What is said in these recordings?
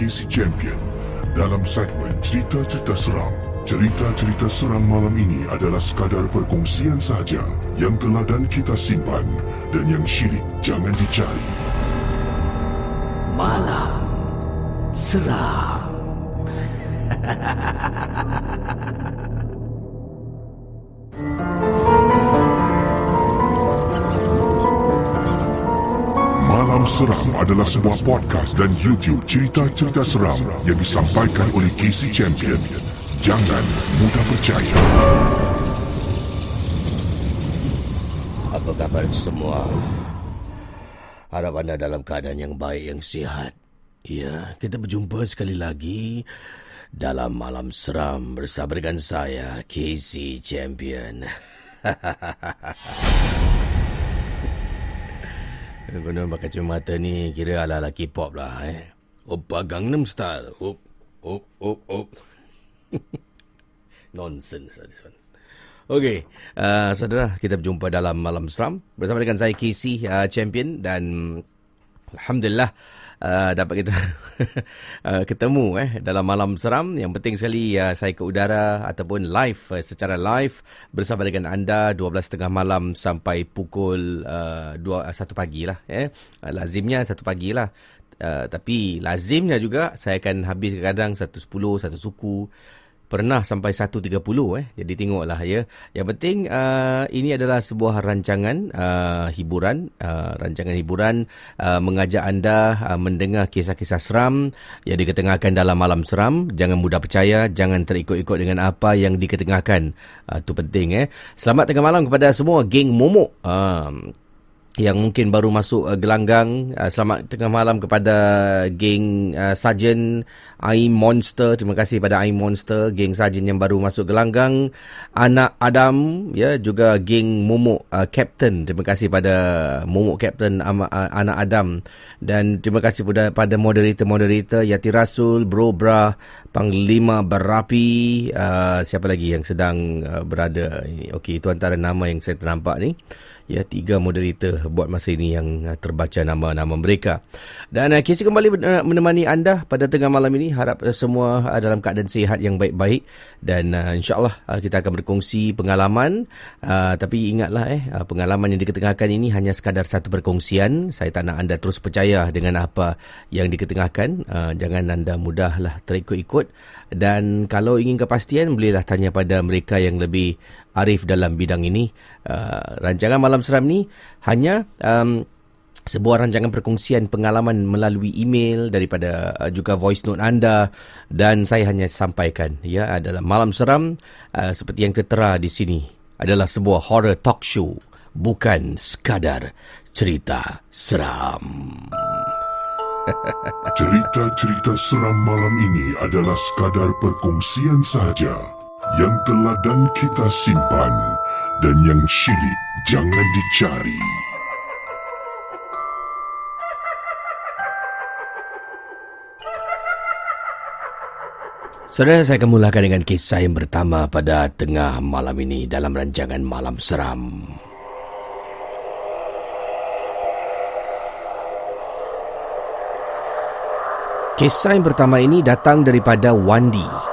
KC Champion. Dalam segmen cerita-cerita seram, cerita-cerita seram malam ini adalah sekadar perkongsian sahaja yang telah dan kita simpan dan yang syirik jangan dicari. Malam Seram Seram adalah sebuah podcast dan YouTube cerita-cerita seram yang disampaikan oleh KC Champion. Jangan mudah percaya. Apa khabar semua? Harap anda dalam keadaan yang baik, yang sihat. Ya, kita berjumpa sekali lagi dalam Malam Seram bersama dengan saya, KC Champion. Guna pakai kacamata ni kira ala-ala K-pop lah eh. Oppa Gangnam Style. Op, op, op, op. Nonsense lah this one. Okey, uh, saudara, kita berjumpa dalam Malam Seram bersama dengan saya KC uh, Champion dan Alhamdulillah uh, dapat kita uh, ketemu eh dalam Malam Seram. Yang penting sekali uh, saya ke udara ataupun live uh, secara live bersama dengan anda 12.30 malam sampai pukul uh, 2 1 pagi lah eh. Uh, lazimnya 1 pagi lah. Uh, tapi lazimnya juga saya akan habis kadang 110, satu suku pernah sampai 1.30 eh. Jadi tengoklah ya. Yang penting uh, ini adalah sebuah rancangan uh, hiburan, uh, rancangan hiburan uh, mengajak anda uh, mendengar kisah-kisah seram yang diketengahkan dalam malam seram. Jangan mudah percaya, jangan terikut-ikut dengan apa yang diketengahkan. Uh, itu penting eh. Selamat tengah malam kepada semua geng momok. Uh, yang mungkin baru masuk uh, gelanggang. Uh, selamat tengah malam kepada geng uh, Sarjan Aim Monster. Terima kasih kepada Aim Monster, geng Sarjan yang baru masuk gelanggang. Anak Adam, ya juga geng Momok uh, Captain. Terima kasih pada Momok Captain uh, Anak Adam. Dan terima kasih pada, pada moderator-moderator Yati Rasul, Bro Bra, Panglima Berapi. Uh, siapa lagi yang sedang uh, berada? Okey, itu antara nama yang saya ternampak ni ya tiga moderator buat masa ini yang uh, terbaca nama-nama mereka. Dan uh, Casey kembali uh, menemani anda pada tengah malam ini. Harap semua dalam keadaan sihat yang baik-baik dan insya-Allah kita akan berkongsi pengalaman tapi ingatlah eh pengalaman yang diketengahkan ini hanya sekadar satu perkongsian. Saya tak nak anda terus percaya dengan apa yang diketengahkan. Jangan anda mudahlah terikut-ikut dan kalau ingin kepastian bolehlah tanya pada mereka yang lebih arif dalam bidang ini. Uh, rancangan Malam Seram ni hanya um, sebuah rancangan perkongsian pengalaman melalui email daripada uh, juga voice note anda dan saya hanya sampaikan ya adalah Malam Seram uh, seperti yang tertera di sini adalah sebuah horror talk show bukan sekadar cerita seram. Cerita-cerita seram malam ini adalah sekadar perkongsian sahaja yang teladan kita simpan dan yang syilid jangan dicari. Saudara, saya akan mulakan dengan kisah yang pertama pada tengah malam ini dalam rancangan Malam Seram. Kisah yang pertama ini datang daripada Wandi.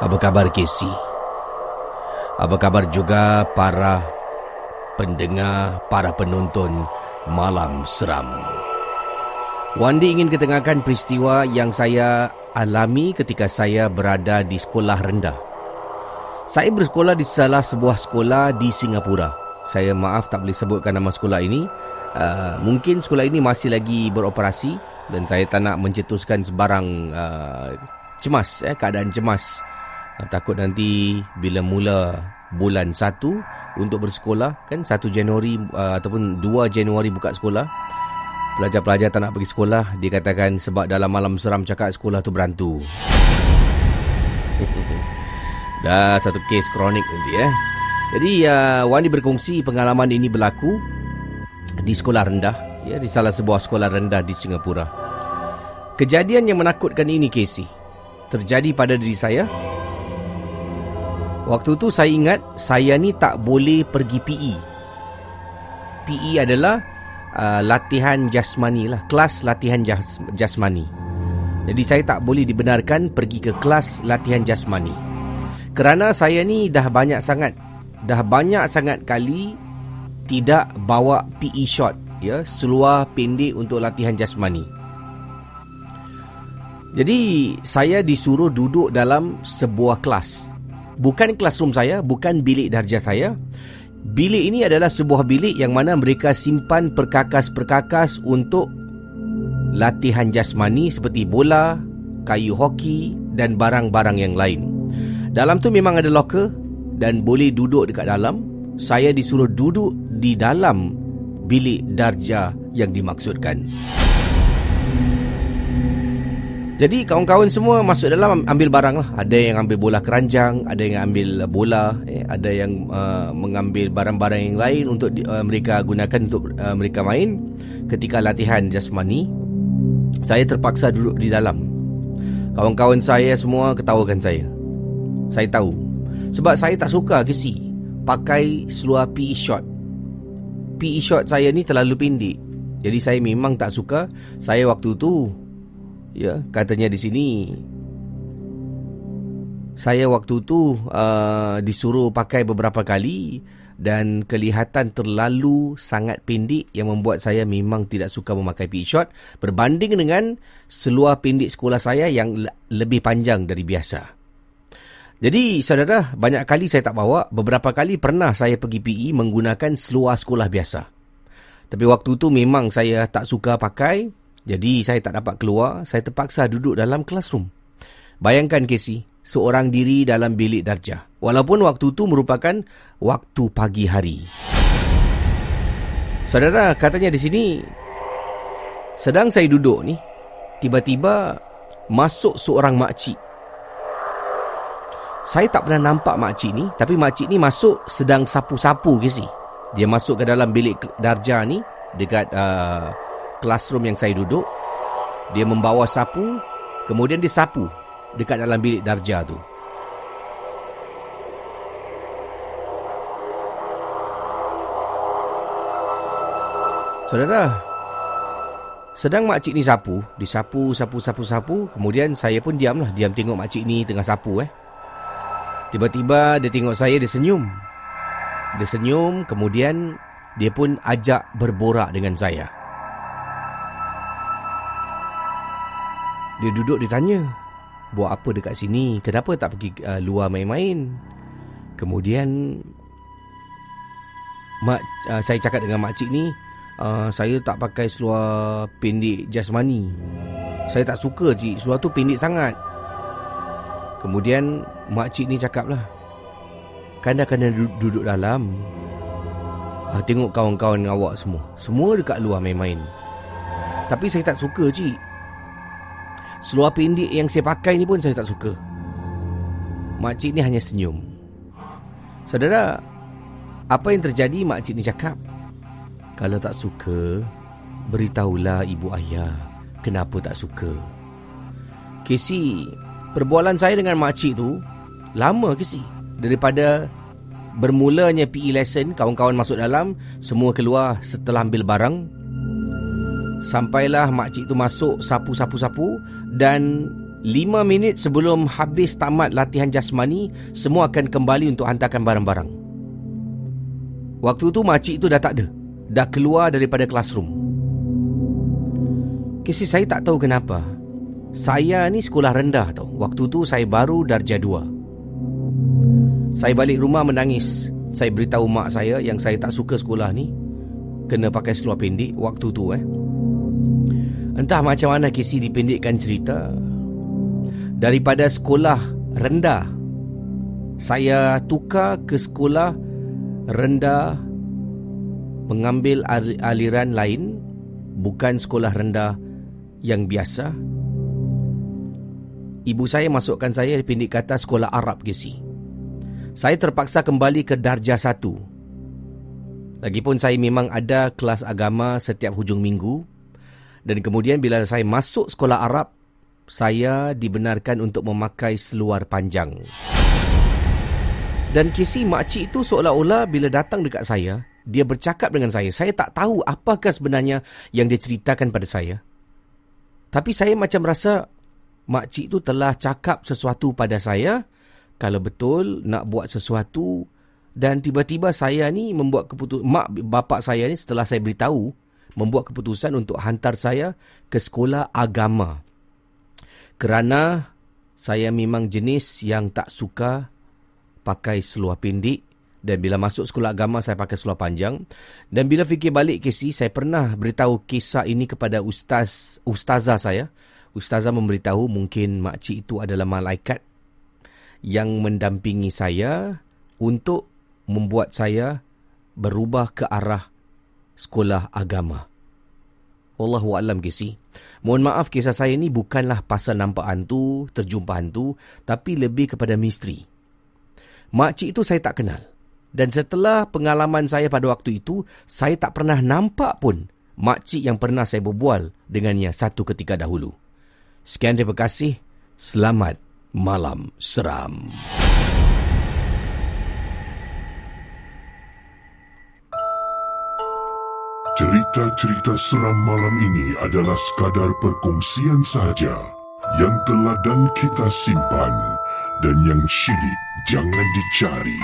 Apa khabar Casey? Apa khabar juga para pendengar, para penonton Malam Seram? Wandi ingin ketengahkan peristiwa yang saya alami ketika saya berada di sekolah rendah. Saya bersekolah di salah sebuah sekolah di Singapura. Saya maaf tak boleh sebutkan nama sekolah ini. Uh, mungkin sekolah ini masih lagi beroperasi dan saya tak nak mencetuskan sebarang uh, cemas, eh, keadaan cemas takut nanti bila mula bulan 1 untuk bersekolah kan 1 Januari uh, ataupun 2 Januari buka sekolah pelajar-pelajar tak nak pergi sekolah dia katakan sebab dalam malam seram cakap sekolah tu berantu. Dah satu kes kronik nanti eh. Jadi uh, Wani berkongsi pengalaman ini berlaku di sekolah rendah ya di salah sebuah sekolah rendah di Singapura. Kejadian yang menakutkan ini Casey terjadi pada diri saya Waktu tu saya ingat saya ni tak boleh pergi PE. PE adalah uh, latihan jasmani lah, kelas latihan jas, jasmani. Jadi saya tak boleh dibenarkan pergi ke kelas latihan jasmani. Kerana saya ni dah banyak sangat dah banyak sangat kali tidak bawa PE shot ya, seluar pendek untuk latihan jasmani. Jadi saya disuruh duduk dalam sebuah kelas bukan classroom saya, bukan bilik darjah saya. Bilik ini adalah sebuah bilik yang mana mereka simpan perkakas-perkakas untuk latihan jasmani seperti bola, kayu hoki dan barang-barang yang lain. Dalam tu memang ada locker dan boleh duduk dekat dalam. Saya disuruh duduk di dalam bilik darjah yang dimaksudkan. Jadi kawan-kawan semua masuk dalam ambil barang lah. Ada yang ambil bola keranjang, ada yang ambil bola, eh, ada yang uh, mengambil barang-barang yang lain untuk uh, mereka gunakan untuk uh, mereka main. Ketika latihan jasmani, saya terpaksa duduk di dalam. Kawan-kawan saya semua ketawakan saya. Saya tahu. Sebab saya tak suka ke si pakai seluar PE short. PE short saya ni terlalu pendek. Jadi saya memang tak suka. Saya waktu tu Ya, katanya di sini saya waktu tu uh, disuruh pakai beberapa kali dan kelihatan terlalu sangat pendek yang membuat saya memang tidak suka memakai PE short berbanding dengan seluar pendek sekolah saya yang lebih panjang dari biasa. Jadi saudara, banyak kali saya tak bawa, beberapa kali pernah saya pergi PE menggunakan seluar sekolah biasa. Tapi waktu tu memang saya tak suka pakai, jadi saya tak dapat keluar, saya terpaksa duduk dalam classroom. Bayangkan Casey, seorang diri dalam bilik darjah. Walaupun waktu itu merupakan waktu pagi hari. Saudara, katanya di sini, sedang saya duduk ni, tiba-tiba masuk seorang makcik. Saya tak pernah nampak makcik ni, tapi makcik ni masuk sedang sapu-sapu si. Dia masuk ke dalam bilik darjah ni, dekat uh, classroom yang saya duduk. Dia membawa sapu, kemudian dia sapu dekat dalam bilik darjah tu. Saudara, sedang makcik ni sapu, disapu, sapu, sapu, sapu, kemudian saya pun diamlah, diam tengok makcik ni tengah sapu eh. Tiba-tiba dia tengok saya, dia senyum. Dia senyum, kemudian dia pun ajak berborak dengan saya. Dia duduk, dia tanya, buat apa dekat sini? Kenapa tak pergi uh, luar main-main? Kemudian mak uh, saya cakap dengan mak cik ni, uh, saya tak pakai seluar pendek jasmani. Saya tak suka cik, seluar tu pendek sangat. Kemudian mak cik ni cakaplah, kanda-kanda duduk dalam. Uh, tengok kawan-kawan awak semua. Semua dekat luar main-main. Tapi saya tak suka cik. Seluar pendek yang saya pakai ni pun saya tak suka. Makcik ni hanya senyum. Saudara, apa yang terjadi makcik ni cakap? Kalau tak suka, beritahulah ibu ayah kenapa tak suka. Casey, perbualan saya dengan makcik tu lama Casey. Daripada bermulanya PE lesson, kawan-kawan masuk dalam, semua keluar setelah ambil barang. Sampailah makcik tu masuk sapu-sapu-sapu dan 5 minit sebelum habis tamat latihan jasmani, semua akan kembali untuk hantarkan barang-barang. Waktu tu makcik tu dah tak ada. Dah keluar daripada classroom. Kisi saya tak tahu kenapa. Saya ni sekolah rendah tau. Waktu tu saya baru darjah 2. Saya balik rumah menangis. Saya beritahu mak saya yang saya tak suka sekolah ni. Kena pakai seluar pendek waktu tu eh. Entah macam mana Casey dipendekkan cerita. Daripada sekolah rendah Saya tukar ke sekolah rendah Mengambil aliran lain Bukan sekolah rendah yang biasa. Ibu saya masukkan saya di pindik kata sekolah Arab Casey Saya terpaksa kembali ke darjah satu. Lagipun saya memang ada kelas agama setiap hujung minggu dan kemudian bila saya masuk sekolah Arab, saya dibenarkan untuk memakai seluar panjang. Dan kisi makcik itu seolah-olah bila datang dekat saya, dia bercakap dengan saya. Saya tak tahu apakah sebenarnya yang dia ceritakan pada saya. Tapi saya macam rasa makcik itu telah cakap sesuatu pada saya. Kalau betul nak buat sesuatu dan tiba-tiba saya ni membuat keputusan, mak bapak saya ni setelah saya beritahu, membuat keputusan untuk hantar saya ke sekolah agama. Kerana saya memang jenis yang tak suka pakai seluar pendek dan bila masuk sekolah agama saya pakai seluar panjang. Dan bila fikir balik kesi saya pernah beritahu kisah ini kepada ustaz ustazah saya. Ustazah memberitahu mungkin makcik itu adalah malaikat yang mendampingi saya untuk membuat saya berubah ke arah sekolah agama. Wallahu alam kisi. Mohon maaf kisah saya ni bukanlah pasal nampak hantu, terjumpa hantu, tapi lebih kepada misteri. Makcik itu saya tak kenal. Dan setelah pengalaman saya pada waktu itu, saya tak pernah nampak pun makcik yang pernah saya berbual dengannya satu ketika dahulu. Sekian terima kasih. Selamat malam seram. Cerita-cerita seram malam ini adalah sekadar perkongsian sahaja yang telah dan kita simpan dan yang syilid jangan dicari.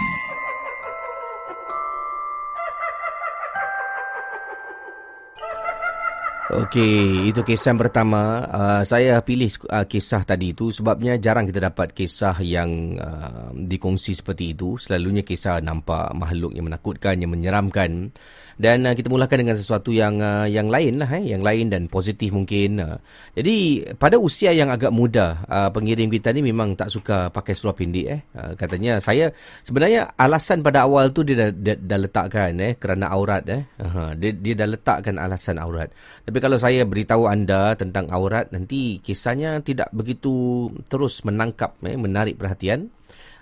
Okey, itu kisah yang pertama. Uh, saya pilih uh, kisah tadi itu sebabnya jarang kita dapat kisah yang uh, dikongsi seperti itu. Selalunya kisah nampak makhluk yang menakutkan, yang menyeramkan. Dan uh, kita mulakan dengan sesuatu yang uh, yang lain lah, eh? yang lain dan positif mungkin. Uh. Jadi pada usia yang agak muda, uh, pengirim kita ni memang tak suka pakai seluar pendek. Eh? Uh, katanya saya sebenarnya alasan pada awal tu dia dah, dah, dah letakkan eh? kerana aurat. Eh? Uh, dia, dia dah letakkan alasan aurat. Tapi kalau saya beritahu anda tentang aurat, nanti kisahnya tidak begitu terus menangkap, eh? menarik perhatian.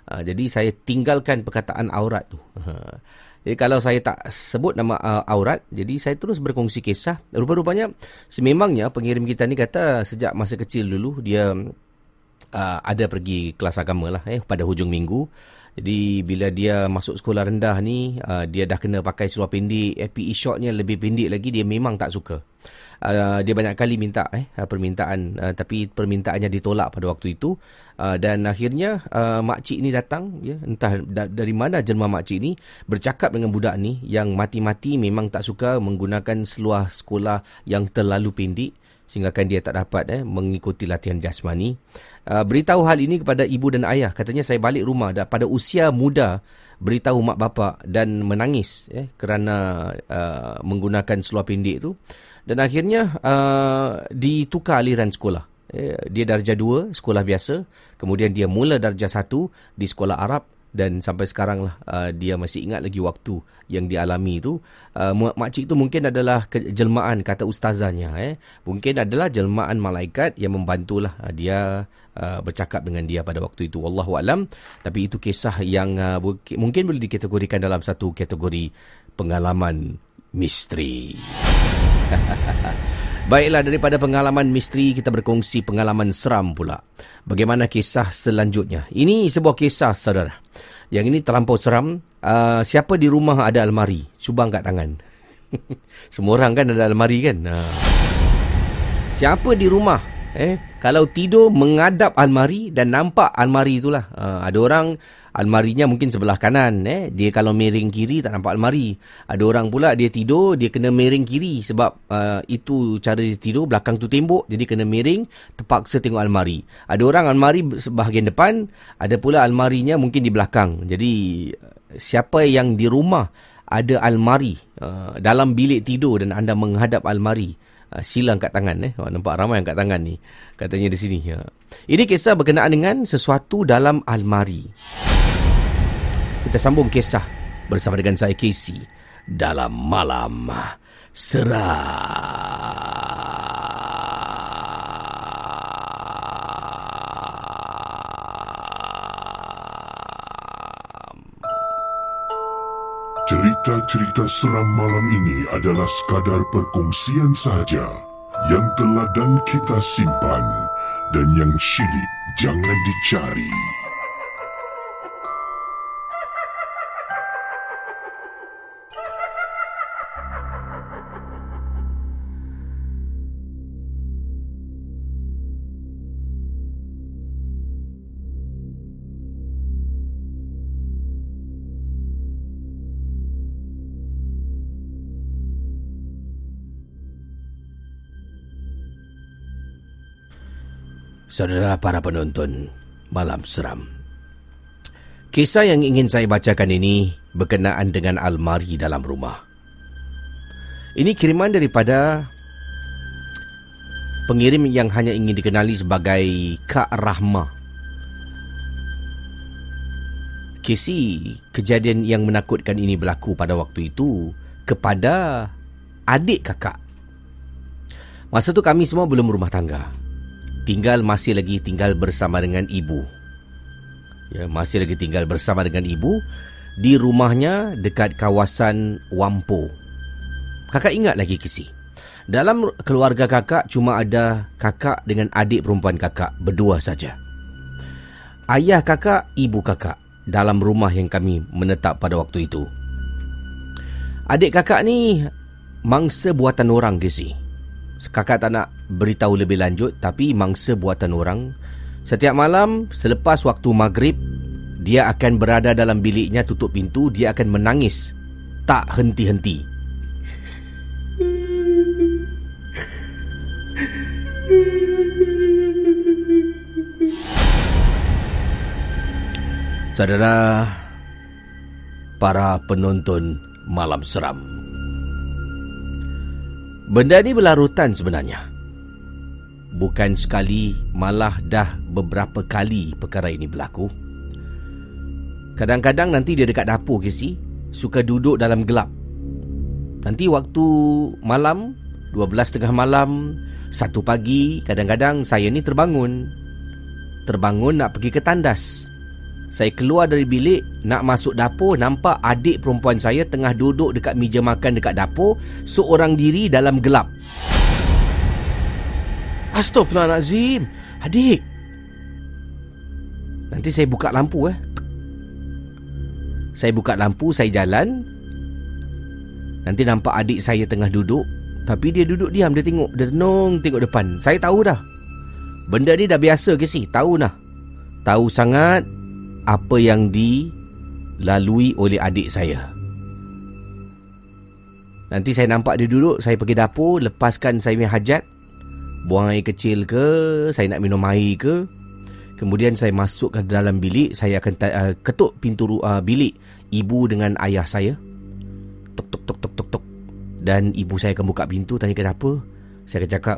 Uh, jadi saya tinggalkan perkataan aurat tu. Uh. Jadi kalau saya tak sebut nama uh, aurat, jadi saya terus berkongsi kisah. Rupa-rupanya sememangnya pengirim kita ni kata sejak masa kecil dulu dia uh, ada pergi kelas agama lah eh pada hujung minggu. Jadi bila dia masuk sekolah rendah ni, uh, dia dah kena pakai seluar pendek, eh, PE shortnya lebih pendek lagi, dia memang tak suka. Uh, dia banyak kali minta eh permintaan. Uh, tapi permintaannya ditolak pada waktu itu. Uh, dan akhirnya uh, makcik ni datang ya entah da- dari mana jelma makcik ni bercakap dengan budak ni yang mati-mati memang tak suka menggunakan seluar sekolah yang terlalu pendek sehingga kan dia tak dapat eh mengikuti latihan jasmani. Uh, beritahu hal ini kepada ibu dan ayah. Katanya saya balik rumah dah pada usia muda beritahu mak bapak dan menangis eh kerana uh, menggunakan seluar pendek tu dan akhirnya uh, ditukar aliran sekolah. Eh, dia darjah dua, sekolah biasa. Kemudian dia mula darjah satu di sekolah Arab dan sampai sekarang lah uh, dia masih ingat lagi waktu yang dialami itu. Uh, makcik itu mungkin adalah jelmaan kata ustazahnya. Eh. Mungkin adalah jelmaan malaikat yang membantulah uh, dia uh, bercakap dengan dia pada waktu itu. Wallahualam. Tapi itu kisah yang uh, mungkin boleh dikategorikan dalam satu kategori pengalaman misteri. Baiklah daripada pengalaman misteri kita berkongsi pengalaman seram pula. Bagaimana kisah selanjutnya? Ini sebuah kisah saudara. Yang ini terlampau seram. Uh, siapa di rumah ada almari? Cuba angkat tangan. Semua orang kan ada almari kan? Uh. Siapa di rumah? Eh, kalau tidur menghadap almari dan nampak almari itulah. Uh, ada orang almarinya mungkin sebelah kanan eh. Dia kalau miring kiri tak nampak almari. Ada orang pula dia tidur dia kena miring kiri sebab uh, itu cara dia tidur belakang tu tembok jadi kena miring terpaksa tengok almari. Ada orang almari sebahagian depan ada pula almarinya mungkin di belakang. Jadi siapa yang di rumah ada almari uh, dalam bilik tidur dan anda menghadap almari uh, sila angkat tangan eh. Oh, nampak ramai angkat tangan ni katanya di sini ya. ini kisah berkenaan dengan sesuatu dalam almari kita sambung kisah bersama dengan saya Casey dalam malam seram. Cerita-cerita seram malam ini adalah sekadar perkongsian saja yang telah dan kita simpan dan yang syilid jangan dicari. Saudara para penonton, malam seram. Kisah yang ingin saya bacakan ini berkenaan dengan almari dalam rumah. Ini kiriman daripada pengirim yang hanya ingin dikenali sebagai Kak Rahma. Kisi kejadian yang menakutkan ini berlaku pada waktu itu kepada adik kakak. Masa tu kami semua belum rumah tangga tinggal masih lagi tinggal bersama dengan ibu. Ya, masih lagi tinggal bersama dengan ibu di rumahnya dekat kawasan Wampo. Kakak ingat lagi kisi. Dalam keluarga kakak cuma ada kakak dengan adik perempuan kakak berdua saja. Ayah kakak, ibu kakak dalam rumah yang kami menetap pada waktu itu. Adik kakak ni mangsa buatan orang kisi kakak tak nak beritahu lebih lanjut tapi mangsa buatan orang setiap malam selepas waktu maghrib dia akan berada dalam biliknya tutup pintu dia akan menangis. Tak henti-henti. Saudara para penonton malam seram. Benda ni berlarutan sebenarnya. Bukan sekali, malah dah beberapa kali perkara ini berlaku. Kadang-kadang nanti dia dekat dapur ke si, suka duduk dalam gelap. Nanti waktu malam, 12 tengah malam, satu pagi, kadang-kadang saya ni terbangun. Terbangun nak pergi ke tandas. Saya keluar dari bilik Nak masuk dapur Nampak adik perempuan saya Tengah duduk dekat meja makan dekat dapur Seorang diri dalam gelap. Astaghfirullahaladzim Adik. Nanti saya buka lampu eh. Saya buka lampu Saya jalan. Nanti nampak adik saya tengah duduk Tapi dia duduk diam Dia tengok Dia tenung tengok depan. Saya tahu dah. Benda ni dah biasa ke si? Tahu dah Tahu sangat apa yang dilalui oleh adik saya. Nanti saya nampak dia duduk, saya pergi dapur, lepaskan saya punya hajat. Buang air kecil ke, saya nak minum air ke. Kemudian saya masuk ke dalam bilik, saya akan uh, ketuk pintu uh, bilik ibu dengan ayah saya. Tok tok tok tok tok tok. Dan ibu saya akan buka pintu, tanya kenapa. Saya akan cakap,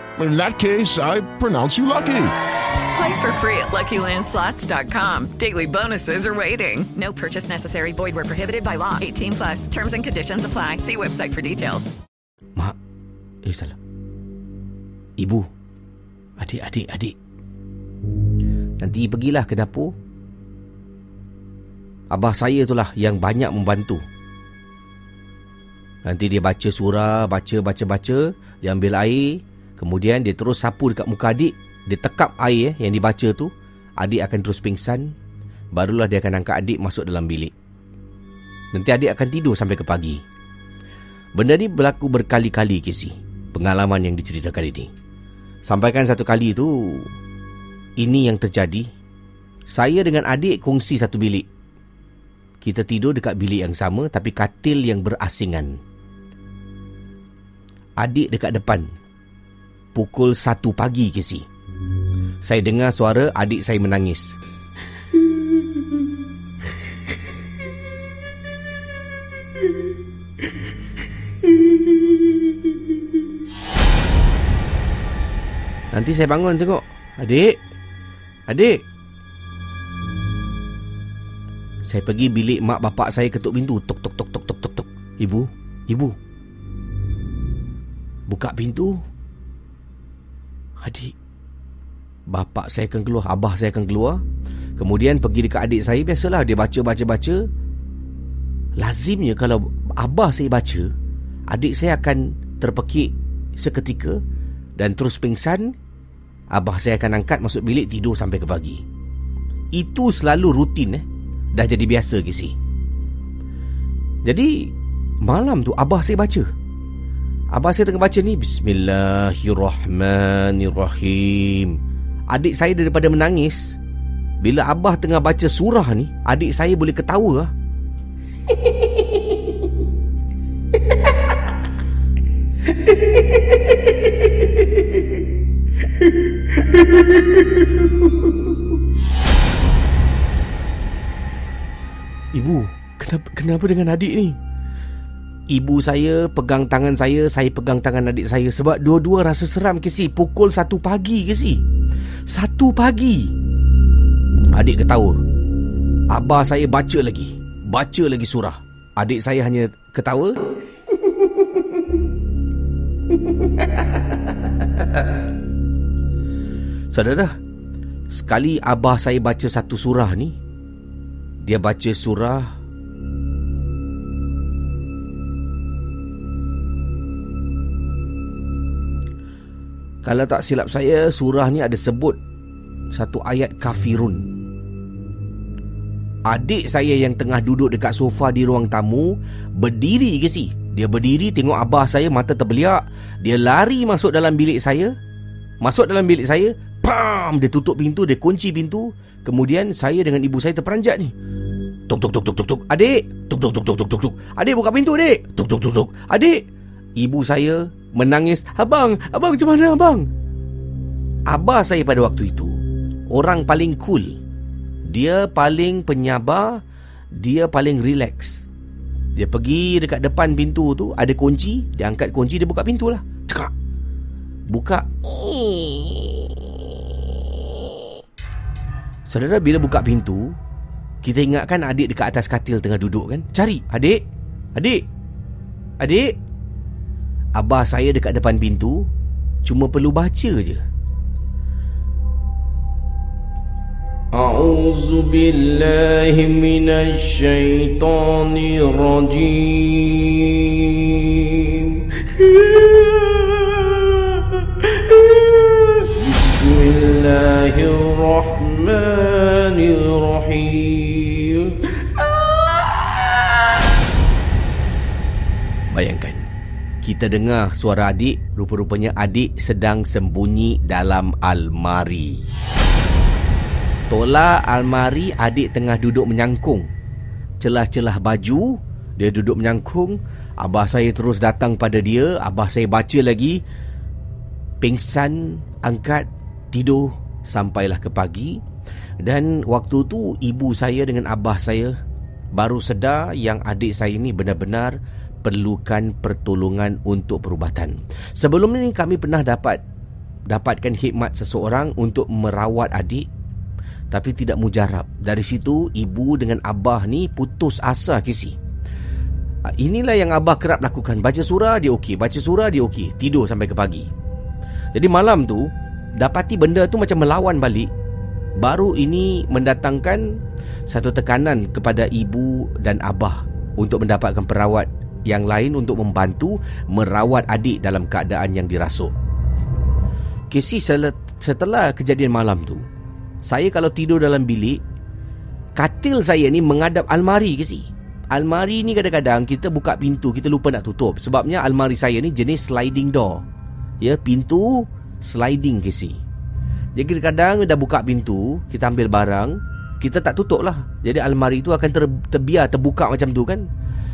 In that case, I pronounce you lucky. Play for free at LuckyLandSlots.com. Daily bonuses are waiting. No purchase necessary. Void where prohibited by law. 18 plus. Terms and conditions apply. See website for details. Mak, eh salah. Ibu, adik, adik, adik. Nanti pergilah ke dapur. Abah saya itulah yang banyak membantu. Nanti dia baca surah, baca, baca, baca. Dia ambil air. Kemudian dia terus sapu dekat muka adik. Dia tekap air eh, yang dibaca tu. Adik akan terus pingsan. Barulah dia akan angkat adik masuk dalam bilik. Nanti adik akan tidur sampai ke pagi. Benda ni berlaku berkali-kali Casey. Pengalaman yang diceritakan ini. Sampaikan satu kali tu. Ini yang terjadi. Saya dengan adik kongsi satu bilik. Kita tidur dekat bilik yang sama tapi katil yang berasingan. Adik dekat depan. Pukul satu pagi Casey. Saya dengar suara adik saya menangis. Nanti saya bangun tengok. Adik. Adik. Saya pergi bilik mak bapak saya ketuk pintu. Tok tok tok tok tok tok tok. Ibu, ibu. Buka pintu. Adik. Bapak saya akan keluar, abah saya akan keluar. Kemudian pergi dekat adik saya, biasalah dia baca baca baca. Lazimnya kalau abah saya baca, adik saya akan terpekik seketika dan terus pingsan. Abah saya akan angkat masuk bilik tidur sampai ke pagi. Itu selalu rutin eh. Dah jadi biasa ke si. Jadi malam tu abah saya baca. Apa saya tengah baca ni Bismillahirrahmanirrahim. Adik saya daripada menangis. Bila Abah tengah baca surah ni Adik saya boleh ketawa ah. Ibu, kenapa, kenapa dengan adik ni? Ibu saya pegang tangan saya Saya pegang tangan adik saya Sebab dua-dua rasa seram ke si? Pukul satu pagi ke si? Satu pagi. Adik ketawa. Abah saya baca lagi. Baca lagi surah. Adik saya hanya ketawa. Saudara Sekali abah saya baca satu surah ni Dia baca surah Kalau tak silap saya Surah ni ada sebut Satu ayat kafirun. Adik saya yang tengah duduk dekat sofa di ruang tamu Berdiri ke si? Dia berdiri tengok abah saya mata terbeliak. Dia lari masuk dalam bilik saya. Masuk dalam bilik saya Pam! Dia tutup pintu, dia kunci pintu. Kemudian saya dengan ibu saya terperanjat ni. Tuk tuk tuk tuk tuk tuk. Adik! Tuk tuk tuk tuk tuk tuk Adik buka pintu adik! Tuk tuk tuk tuk. Adik! Ibu saya menangis Abang, abang macam mana abang? Abah saya pada waktu itu Orang paling cool. Dia paling penyabar Dia paling relax. Dia pergi dekat depan pintu tu Ada kunci Dia angkat kunci Dia buka pintu lah. Cekak. Buka. Saudara bila buka pintu Kita ingatkan adik dekat atas katil tengah duduk kan? Cari Adik Adik Adik Abah saya dekat depan pintu Cuma perlu baca je. A'udzu Bismillahirrahmanirrahim. Bayangkan kita dengar suara adik. Rupa-rupanya adik sedang sembunyi dalam almari. Tolak almari adik tengah duduk menyangkung. Celah-celah baju Dia duduk menyangkung. Abah saya terus datang pada dia. Abah saya baca lagi. Pingsan, angkat, tidur. Sampailah ke pagi. Dan waktu tu ibu saya dengan abah saya Baru sedar yang adik saya ni benar-benar perlukan pertolongan untuk perubatan. Sebelum ini kami pernah dapat dapatkan khidmat seseorang untuk merawat adik tapi tidak mujarab. Dari situ ibu dengan abah ni putus asa kisi. Ah, inilah yang abah kerap lakukan. Baca surah dia okey, baca surah dia okey, tidur sampai ke pagi. Jadi malam tu dapati benda tu macam melawan balik. Baru ini mendatangkan satu tekanan kepada ibu dan abah untuk mendapatkan perawat yang lain untuk membantu merawat adik dalam keadaan yang dirasuk. Kesi setelah kejadian malam tu, saya kalau tidur dalam bilik, katil saya ni menghadap almari kesi. Almari ni kadang-kadang kita buka pintu, kita lupa nak tutup. Sebabnya almari saya ni jenis sliding door. Ya, pintu sliding kesi. Jadi kadang-kadang dah buka pintu, kita ambil barang, kita tak tutup lah. Jadi almari tu akan ter, terbiar, terbuka macam tu kan.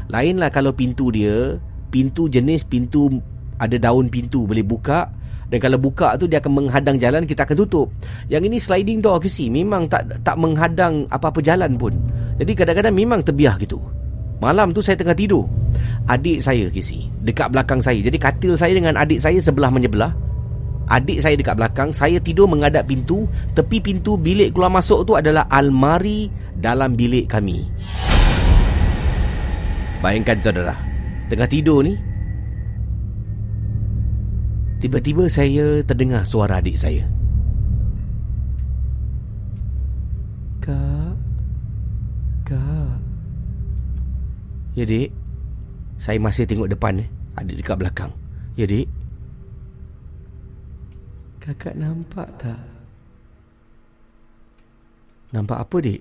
Lainlah kalau pintu dia Pintu jenis pintu Ada daun pintu boleh buka Dan kalau buka tu dia akan menghadang jalan Kita akan tutup. Yang ini sliding door ke si Memang tak tak menghadang apa-apa jalan pun. Jadi kadang-kadang memang terbiah gitu. Malam tu saya tengah tidur. Adik saya ke si Dekat belakang saya. Jadi katil saya dengan adik saya sebelah menyebelah. Adik saya dekat belakang Saya tidur menghadap pintu Tepi pintu bilik keluar masuk tu adalah almari Dalam bilik kami Bayangkan saudara. Tengah tidur ni. Tiba-tiba saya terdengar suara adik saya. Kak. Kak. Ya dik. Saya masih tengok depan eh. Adik dekat belakang. Ya dik. Kakak nampak tak? Nampak apa dik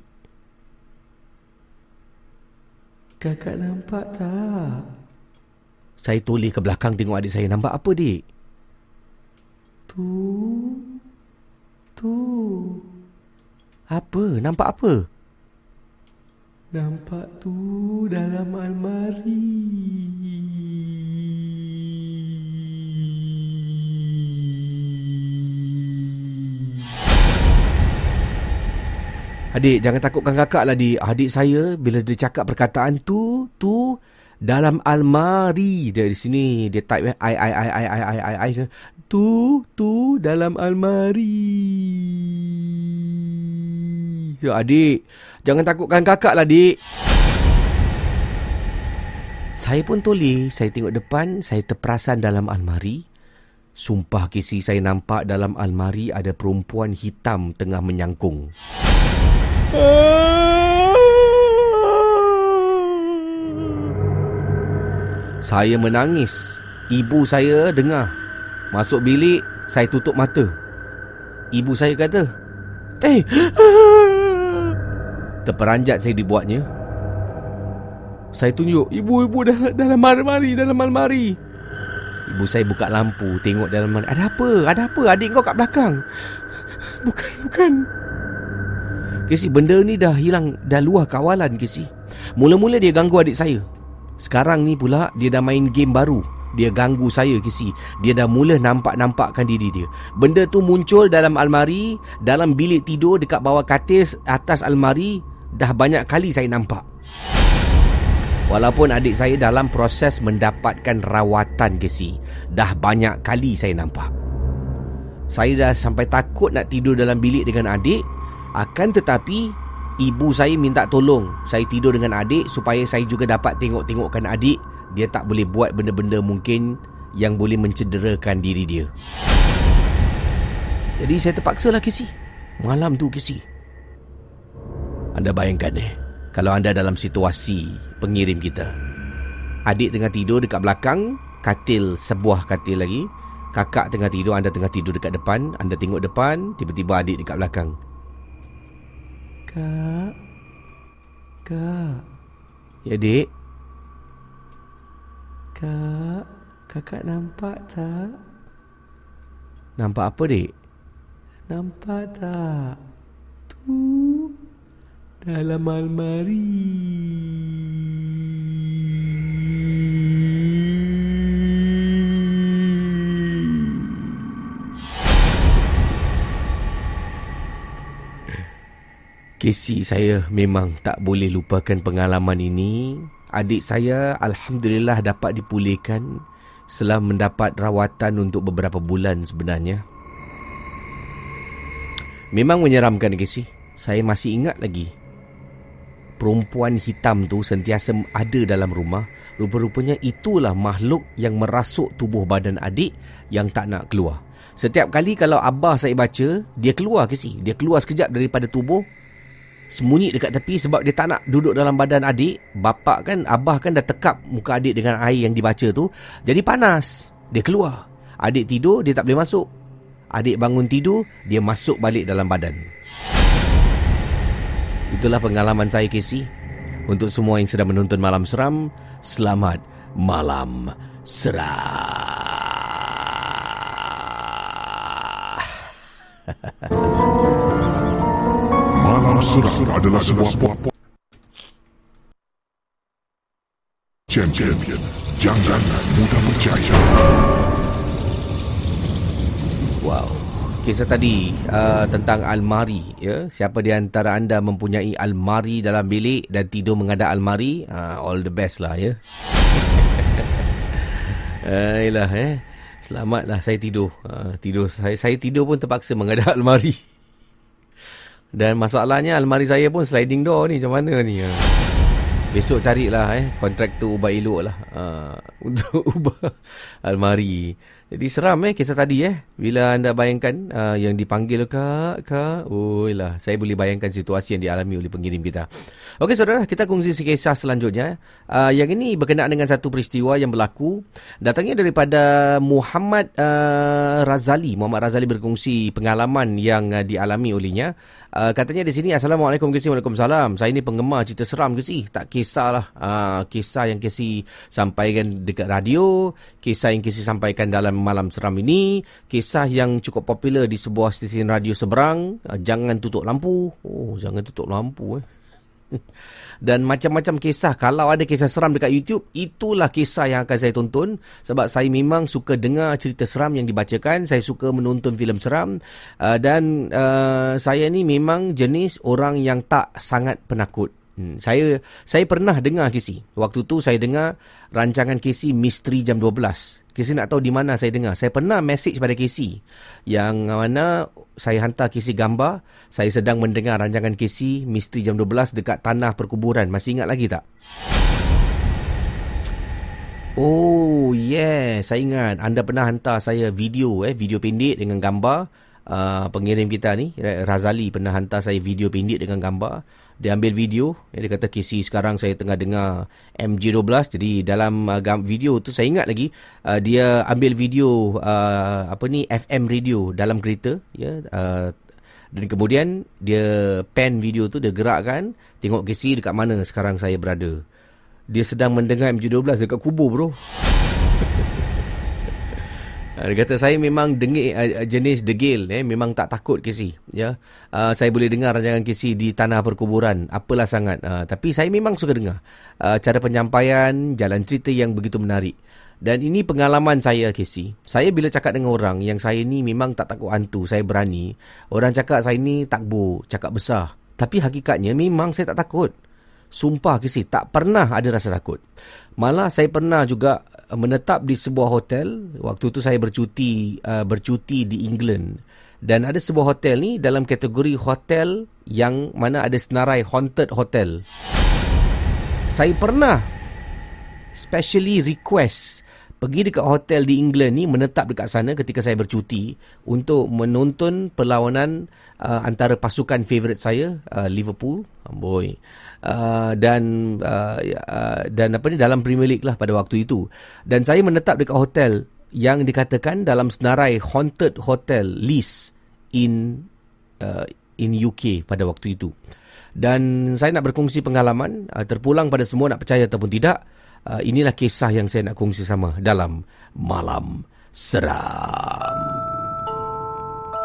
Kakak nampak tak? Saya toleh ke belakang tengok adik saya. Nampak apa, dik? Tu. Tu. Apa? Nampak apa? Nampak tu dalam almari. Adik, jangan takutkan kakak lah, adik. Adik saya, bila dia cakap perkataan tu, tu, dalam almari. Dari sini, dia type, eh, I, I, I, I, I, I, I, I. Tu, tu, dalam almari. Ya, adik. Jangan takutkan kakak lah, adik. Saya pun toleh. Saya tengok depan, saya terperasan dalam almari. Sumpah kisi saya nampak dalam almari ada perempuan hitam tengah menyangkung. Saya menangis. Ibu saya dengar. Masuk bilik, saya tutup mata. Ibu saya kata, Eh! Terperanjat saya dibuatnya. Saya tunjuk, ibu-ibu dalam almari, dalam almari. Ibu saya buka lampu Tengok dalam mana Ada apa? Ada apa? Adik kau kat belakang Bukan, bukan Kesi, benda ni dah hilang Dah luar kawalan, Kesi Mula-mula dia ganggu adik saya. Sekarang ni pula Dia dah main game baru. Dia ganggu saya, Kesi Dia dah mula nampak-nampakkan diri dia. Benda tu muncul dalam almari Dalam bilik tidur Dekat bawah katil Atas almari Dah banyak kali saya nampak. Walaupun adik saya dalam proses mendapatkan rawatan gesi Dah banyak kali saya nampak. Saya dah sampai takut nak tidur dalam bilik dengan adik Akan tetapi Ibu saya minta tolong Saya tidur dengan adik Supaya saya juga dapat tengok-tengokkan adik Dia tak boleh buat benda-benda mungkin Yang boleh mencederakan diri dia Jadi saya terpaksa lah Kesi Malam tu Kesi Anda bayangkan eh kalau anda dalam situasi pengirim kita. Adik tengah tidur dekat belakang, katil sebuah katil lagi. Kakak tengah tidur, anda tengah tidur dekat depan. Anda tengok depan, tiba-tiba adik dekat belakang. Kak. Kak. Ya, Dik. Kak. Kakak nampak tak? Nampak apa, Dik? Nampak tak? Tu dalam almari. Kesi saya memang tak boleh lupakan pengalaman ini. Adik saya Alhamdulillah dapat dipulihkan setelah mendapat rawatan untuk beberapa bulan sebenarnya. Memang menyeramkan Kesi. Saya masih ingat lagi perempuan hitam tu sentiasa ada dalam rumah. Rupa-rupanya itulah makhluk yang merasuk tubuh badan adik yang tak nak keluar. Setiap kali kalau abah saya baca, dia keluar ke si? Dia keluar sekejap daripada tubuh. Sembunyi dekat tepi sebab dia tak nak duduk dalam badan adik. Bapak kan, abah kan dah tekap muka adik dengan air yang dibaca tu. Jadi panas. Dia keluar. Adik tidur, dia tak boleh masuk. Adik bangun tidur, dia masuk balik dalam badan. Itulah pengalaman saya Casey. Untuk semua yang sedang menonton Malam Seram, selamat Malam Seram. Seram adalah sebuah podcast. Champion. Jangan mudah percaya. Wow. Kisah tadi uh, tentang almari ya. Siapa di antara anda mempunyai almari dalam bilik dan tidur menghadap almari? Uh, all the best lah ya. Uh, Yalah eh. Selamatlah saya tidur. Uh, tidur. Saya saya tidur pun terpaksa menghadap almari dan masalahnya almari saya pun sliding door ni macam mana ni uh. Besok carilah eh kontraktor ubah elok lah uh, untuk ubah almari. Jadi seram eh kisah tadi eh. Bila anda bayangkan uh, yang dipanggil kak, kak. Oh lah, saya boleh bayangkan situasi yang dialami oleh pengirim kita. Okey saudara, kita kongsi si kisah selanjutnya. Uh, yang ini berkenaan dengan satu peristiwa yang berlaku. Datangnya daripada Muhammad uh, Razali. Muhammad Razali berkongsi pengalaman yang uh, dialami olehnya. Uh, katanya di sini Assalamualaikum Kesi Waalaikumsalam Saya ni penggemar cerita seram Kesi Tak kisahlah uh, Kisah yang Kesi sampaikan dekat radio Kisah yang Kesi sampaikan dalam malam seram ini Kisah yang cukup popular di sebuah stesen radio seberang uh, Jangan tutup lampu Oh jangan tutup lampu eh Dan macam-macam kisah. Kalau ada kisah seram dekat YouTube, itulah kisah yang akan saya tonton. Sebab saya memang suka dengar cerita seram yang dibacakan. Saya suka menonton filem seram. Uh, dan uh, saya ni memang jenis orang yang tak sangat penakut. Hmm, saya saya pernah dengar Kisi. Waktu tu saya dengar rancangan Kisi Misteri Jam 12. Kisi nak tahu di mana saya dengar. Saya pernah message pada Kisi yang mana saya hantar Kisi gambar. Saya sedang mendengar rancangan Kisi Misteri Jam 12 dekat tanah perkuburan. Masih ingat lagi tak? Oh, yeah. Saya ingat anda pernah hantar saya video eh, video pendek dengan gambar. Uh, pengirim kita ni, Razali pernah hantar saya video pendek dengan gambar dia ambil video. Dia kata KC sekarang saya tengah dengar MG12 jadi dalam uh, video tu saya ingat lagi uh, dia ambil video uh, apa ni FM radio dalam kereta ya. Dan kemudian dia pen video tu dia gerakkan tengok KC dekat mana sekarang saya berada. Dia sedang mendengar MG12 dekat kubur bro dia kata saya memang dengik uh, jenis degil eh memang tak takut kisi ya. Uh, saya boleh dengar rancangan kisi di tanah perkuburan apalah sangat uh, tapi saya memang suka dengar uh, cara penyampaian jalan cerita yang begitu menarik. Dan ini pengalaman saya kisi. Saya bila cakap dengan orang yang saya ni memang tak takut hantu, saya berani. Orang cakap saya ni takbur, cakap besar. Tapi hakikatnya memang saya tak takut. Sumpah kisi tak pernah ada rasa takut. Malah saya pernah juga uh, menetap di sebuah hotel. Waktu tu saya bercuti uh, bercuti di England. Dan ada sebuah hotel ni dalam kategori hotel yang mana ada senarai haunted hotel. Saya pernah specially request pergi dekat hotel di England ni menetap dekat sana ketika saya bercuti untuk menonton perlawanan uh, antara pasukan favourite saya uh, Liverpool. Boy. Uh, dan uh, uh, dan apa ni dalam Premier League lah pada waktu itu. Dan saya menetap dekat hotel yang dikatakan dalam senarai haunted hotel list in uh, in UK pada waktu itu. Dan saya nak berkongsi pengalaman uh, terpulang pada semua nak percaya ataupun tidak. Uh, inilah kisah yang saya nak kongsi sama dalam malam seram.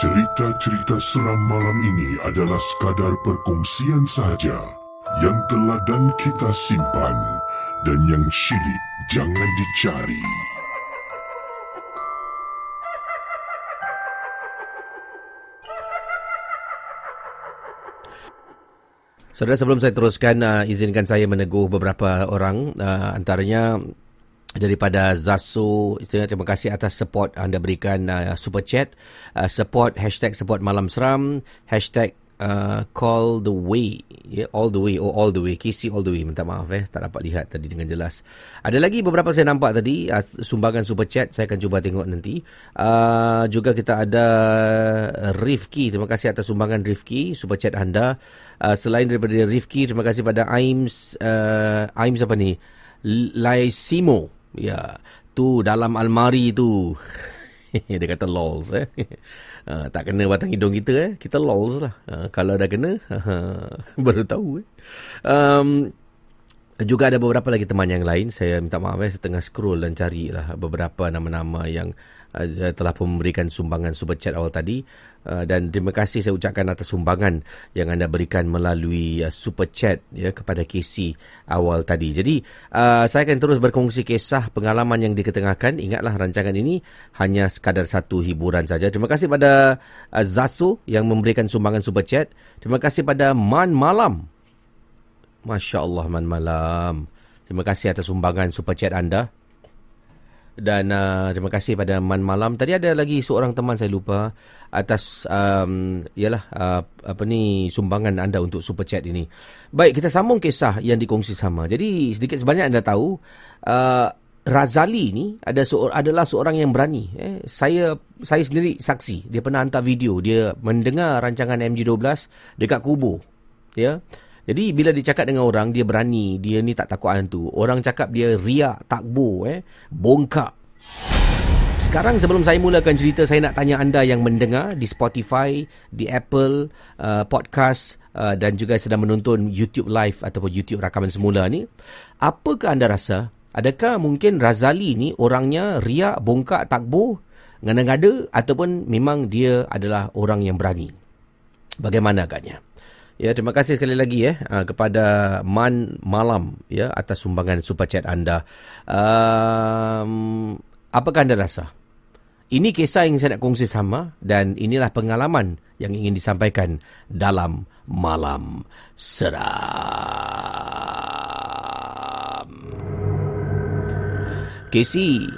Cerita-cerita seram malam ini adalah sekadar perkongsian sahaja yang teladan kita simpan dan yang syilid jangan dicari. Saudara sebelum saya teruskan uh, izinkan saya meneguh beberapa orang uh, antaranya daripada Zaso terima kasih atas support anda berikan uh, super chat. Uh, support hashtag support malam seram. Hashtag uh, call the way. Yeah, all the way. Oh all the way. KC all the way. Minta maaf eh. Tak dapat lihat tadi dengan jelas. Ada lagi beberapa saya nampak tadi. Uh, sumbangan super chat. Saya akan cuba tengok nanti. Uh, juga kita ada Rifki. Terima kasih atas sumbangan Rifki. Super chat anda. Uh, selain daripada Rifki terima kasih pada Aims uh, Aims apa ni? Laisimo ya tu dalam almari tu. Dia kata lols eh. Uh, tak kena batang hidung kita eh. Kita lols lah. Uh, kalau dah kena baru tahu eh. Um, juga ada beberapa lagi teman yang lain. Saya minta maaf eh. Setengah scroll dan carilah beberapa nama-nama yang uh, telah memberikan sumbangan super chat awal tadi Uh, dan terima kasih saya ucapkan atas sumbangan yang anda berikan melalui uh, super chat ya kepada KC awal tadi. Jadi uh, saya akan terus berkongsi kisah pengalaman yang diketengahkan. Ingatlah rancangan ini hanya sekadar satu hiburan saja. Terima kasih pada uh, Zaso yang memberikan sumbangan super chat. Terima kasih pada Man Malam. Masya Allah Man Malam. Terima kasih atas sumbangan super chat anda dan uh, terima kasih pada Man Malam. Tadi ada lagi seorang teman saya lupa atas um, yalah uh, apa ni sumbangan anda untuk super chat ini. Baik, kita sambung kisah yang dikongsi sama. Jadi sedikit sebanyak anda tahu uh, Razali ni ada seor- adalah seorang yang berani. Eh, saya saya sendiri saksi. Dia pernah hantar video dia mendengar rancangan MG12 dekat kubur. Ya. Jadi bila dia cakap dengan orang dia berani, dia ni tak takut hantu. Orang cakap dia riak, takbur eh, bongkak. Sekarang sebelum saya mulakan cerita saya nak tanya anda yang mendengar di Spotify, di Apple uh, podcast uh, dan juga sedang menonton YouTube live ataupun YouTube rakaman semula ni, apakah anda rasa adakah mungkin Razali ni orangnya riak, bongkak, takbur, ngada-ngada ataupun memang dia adalah orang yang berani? Bagaimana agaknya? Ya, terima kasih sekali lagi ya uh, kepada Man Malam ya atas sumbangan super chat anda. Um, apakah anda rasa? Ini kisah yang saya nak kongsi sama dan inilah pengalaman yang ingin disampaikan dalam Malam Seram. Casey,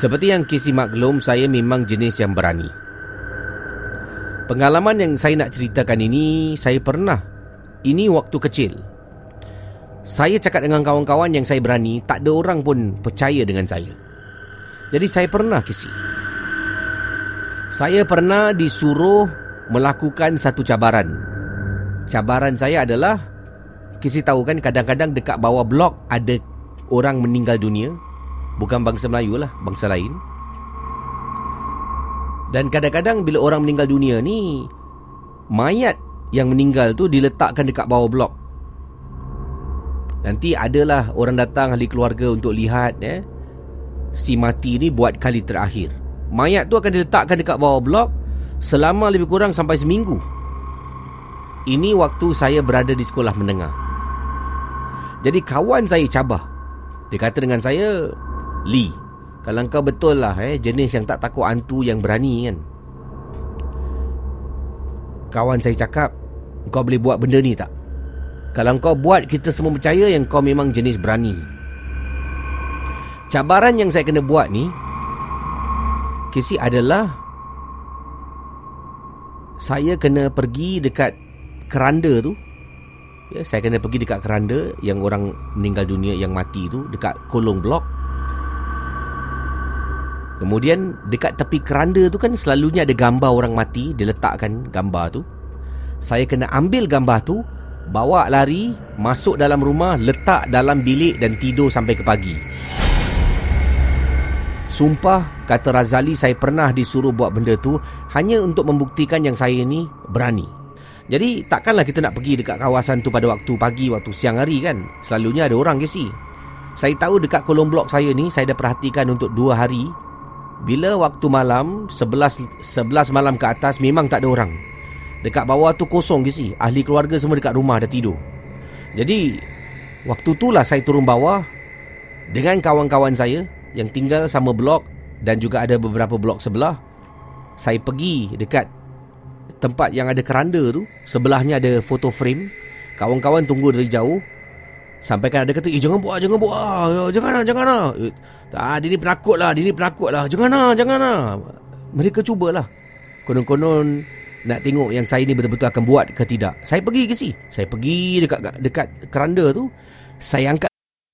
seperti yang Casey maklum, saya memang jenis yang berani. Pengalaman yang saya nak ceritakan ini saya pernah. Ini waktu kecil. Saya cakap dengan kawan-kawan yang saya berani, tak ada orang pun percaya dengan saya. Jadi saya pernah kisi. Saya pernah disuruh melakukan satu cabaran. Cabaran saya adalah kisi tahu kan kadang-kadang dekat bawah blok ada orang meninggal dunia. Bukan bangsa Melayu lah, bangsa lain. Dan kadang-kadang bila orang meninggal dunia ni Mayat yang meninggal tu diletakkan dekat bawah blok. Nanti adalah orang datang ahli keluarga untuk lihat eh, Si mati ni buat kali terakhir. Mayat tu akan diletakkan dekat bawah blok Selama lebih kurang sampai seminggu. Ini waktu saya berada di sekolah menengah. Jadi kawan saya cabar. Dia kata dengan saya Lee kalau kau betul lah eh, jenis yang tak takut hantu yang berani kan. Kawan saya cakap, kau boleh buat benda ni tak? Kalau kau buat, kita semua percaya yang kau memang jenis berani. Cabaran yang saya kena buat ni, kisi adalah saya kena pergi dekat keranda tu. Ya, saya kena pergi dekat keranda yang orang meninggal dunia yang mati tu dekat kolong blok Kemudian dekat tepi keranda tu kan selalunya ada gambar orang mati diletakkan gambar tu. Saya kena ambil gambar tu, bawa lari, masuk dalam rumah, letak dalam bilik dan tidur sampai ke pagi. Sumpah, kata Razali saya pernah disuruh buat benda tu hanya untuk membuktikan yang saya ni berani. Jadi takkanlah kita nak pergi dekat kawasan tu pada waktu pagi, waktu siang hari kan. Selalunya ada orang ke si. Saya tahu dekat kolom blok saya ni saya dah perhatikan untuk dua hari bila waktu malam 11 11 malam ke atas memang tak ada orang. Dekat bawah tu kosong je si. Ahli keluarga semua dekat rumah dah tidur. Jadi waktu tu lah saya turun bawah dengan kawan-kawan saya yang tinggal sama blok dan juga ada beberapa blok sebelah. Saya pergi dekat tempat yang ada keranda tu, sebelahnya ada foto frame. Kawan-kawan tunggu dari jauh Sampai kan ada kata Eh jangan buat Jangan buat ah, Jangan lah Jangan lah eh, ah, Dia ni penakut lah Dia ni penakut lah. Jangan lah Jangan lah Mereka cubalah Konon-konon Nak tengok yang saya ni betul-betul akan buat ke tidak. Saya pergi ke si Saya pergi dekat dekat keranda tu Saya angkat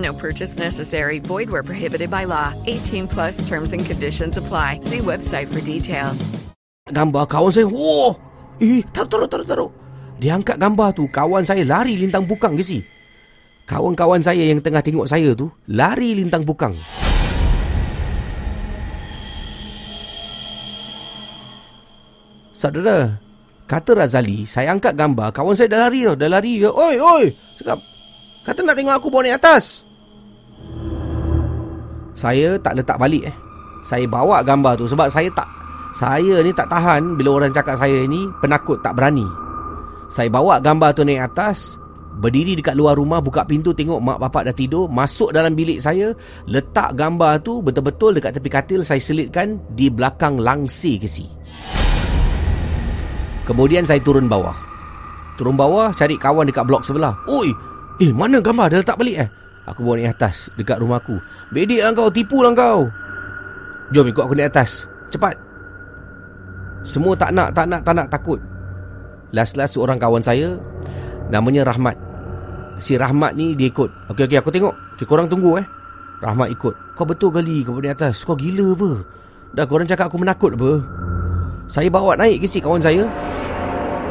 No purchase necessary. Void where prohibited by law. 18 plus terms and conditions apply. See website for details. gambar kawan saya. Wah! Eh, taruh, taruh, taruh, taruh. Dia angkat gambar tu. Kawan saya lari lintang bukang ke si. Kawan-kawan saya yang tengah tengok saya tu, lari lintang bukang. Saudara, kata Razali, saya angkat gambar, kawan saya dah lari tau, dah lari. Oi, oi! Cakap, kata nak tengok aku bawa atas. Saya tak letak balik eh. Saya bawa gambar tu sebab saya tak saya ni tak tahan bila orang cakap saya ni penakut tak berani. Saya bawa gambar tu naik atas, berdiri dekat luar rumah, buka pintu tengok mak bapak dah tidur, masuk dalam bilik saya, letak gambar tu betul-betul dekat tepi katil saya selitkan di belakang langsi kesi. Kemudian saya turun bawah. Turun bawah cari kawan dekat blok sebelah. Oi, eh mana gambar dah letak balik eh? Aku bawa naik atas dekat rumahku. Bedek lah kau, tipu lah kau. Jom ikut aku naik atas. Cepat. Semua tak nak, tak nak, tak nak, takut. Last-last seorang kawan saya, namanya Rahmat. Si Rahmat ni dia ikut. Okey, okey, aku tengok. Okay, korang tunggu eh. Rahmat ikut. Kau betul kali kau naik atas. Kau gila apa? Dah korang cakap aku menakut apa? Saya bawa naik ke si kawan saya.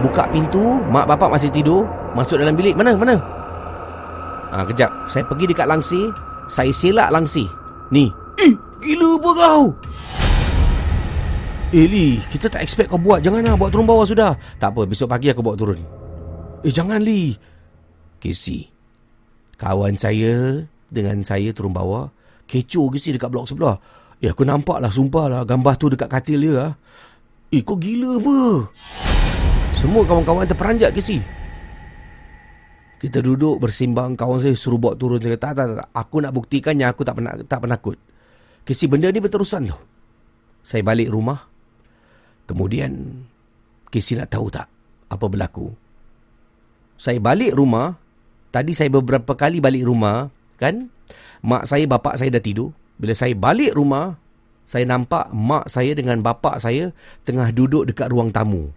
Buka pintu, mak bapak masih tidur. Masuk dalam bilik. Mana, mana? Ha, kejap. Saya pergi dekat langsi. Saya selak langsi. Ni. Eh, gila apa kau? Eh Lee, kita tak expect kau buat. Janganlah buat turun bawah sudah. Tak apa, besok pagi aku bawa turun. Eh jangan Lee. Casey. Kawan saya dengan saya turun bawah. Kecoh Casey dekat blok sebelah. Eh aku nampak lah, sumpah lah. Gambar tu dekat katil dia lah. Eh kau gila apa? Semua kawan-kawan terperanjat Casey. Kita duduk bersimbang kawan saya suruh buat turun. Saya kata, tak, tak, tak. Aku nak buktikan yang aku tak pernah tak penakut. Casey, benda ni berterusan tu. Saya balik rumah. Kemudian Casey nak tahu tak apa berlaku. Saya balik rumah, tadi saya beberapa kali balik rumah, kan? Mak saya, bapak saya dah tidur. Bila saya balik rumah, saya nampak mak saya dengan bapak saya tengah duduk dekat ruang tamu.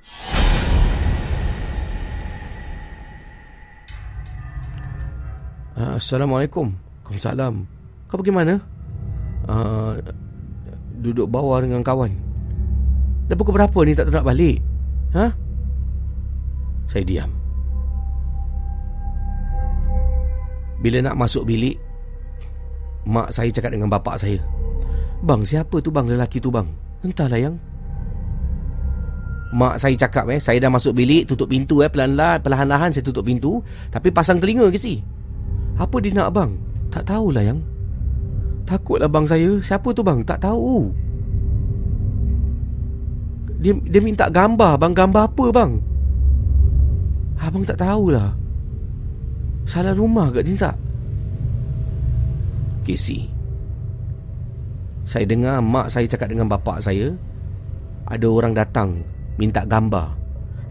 Assalamualaikum. Waalaikumsalam. Kau pergi mana? Uh, duduk bawah dengan kawan. Dah pukul berapa ni tak nak balik? Ha? Saya diam. Bila nak masuk bilik, mak saya cakap dengan bapak saya. Bang, siapa tu bang lelaki tu bang? Entahlah yang. Mak saya cakap eh, saya dah masuk bilik, tutup pintu eh, pelan-pelan, perlahan-lahan saya tutup pintu. Tapi pasang telinga ke si? Apa dia nak bang? Tak tahulah yang. Takutlah bang saya, siapa tu bang? Tak tahu. Dia dia minta gambar Bang gambar apa bang Abang tak tahulah Salah rumah ke dia tak Casey Saya dengar mak saya cakap dengan bapak saya Ada orang datang Minta gambar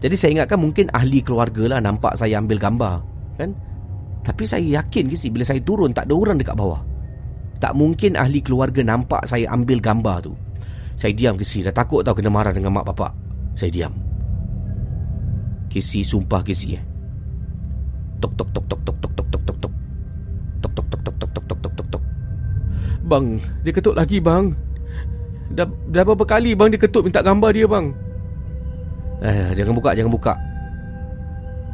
Jadi saya ingatkan mungkin ahli keluarga lah Nampak saya ambil gambar Kan Tapi saya yakin Casey Bila saya turun tak ada orang dekat bawah Tak mungkin ahli keluarga nampak saya ambil gambar tu saya diam Casey Dah takut tau kena marah dengan mak bapak Saya diam Casey sumpah Casey eh Tok tok tok tok tok tok tok tok tok tok Tok tok tok tok tok tok tok tok tok tok Bang Dia ketuk lagi bang Dah, dah berapa kali bang dia ketuk minta gambar dia bang Eh jangan buka jangan buka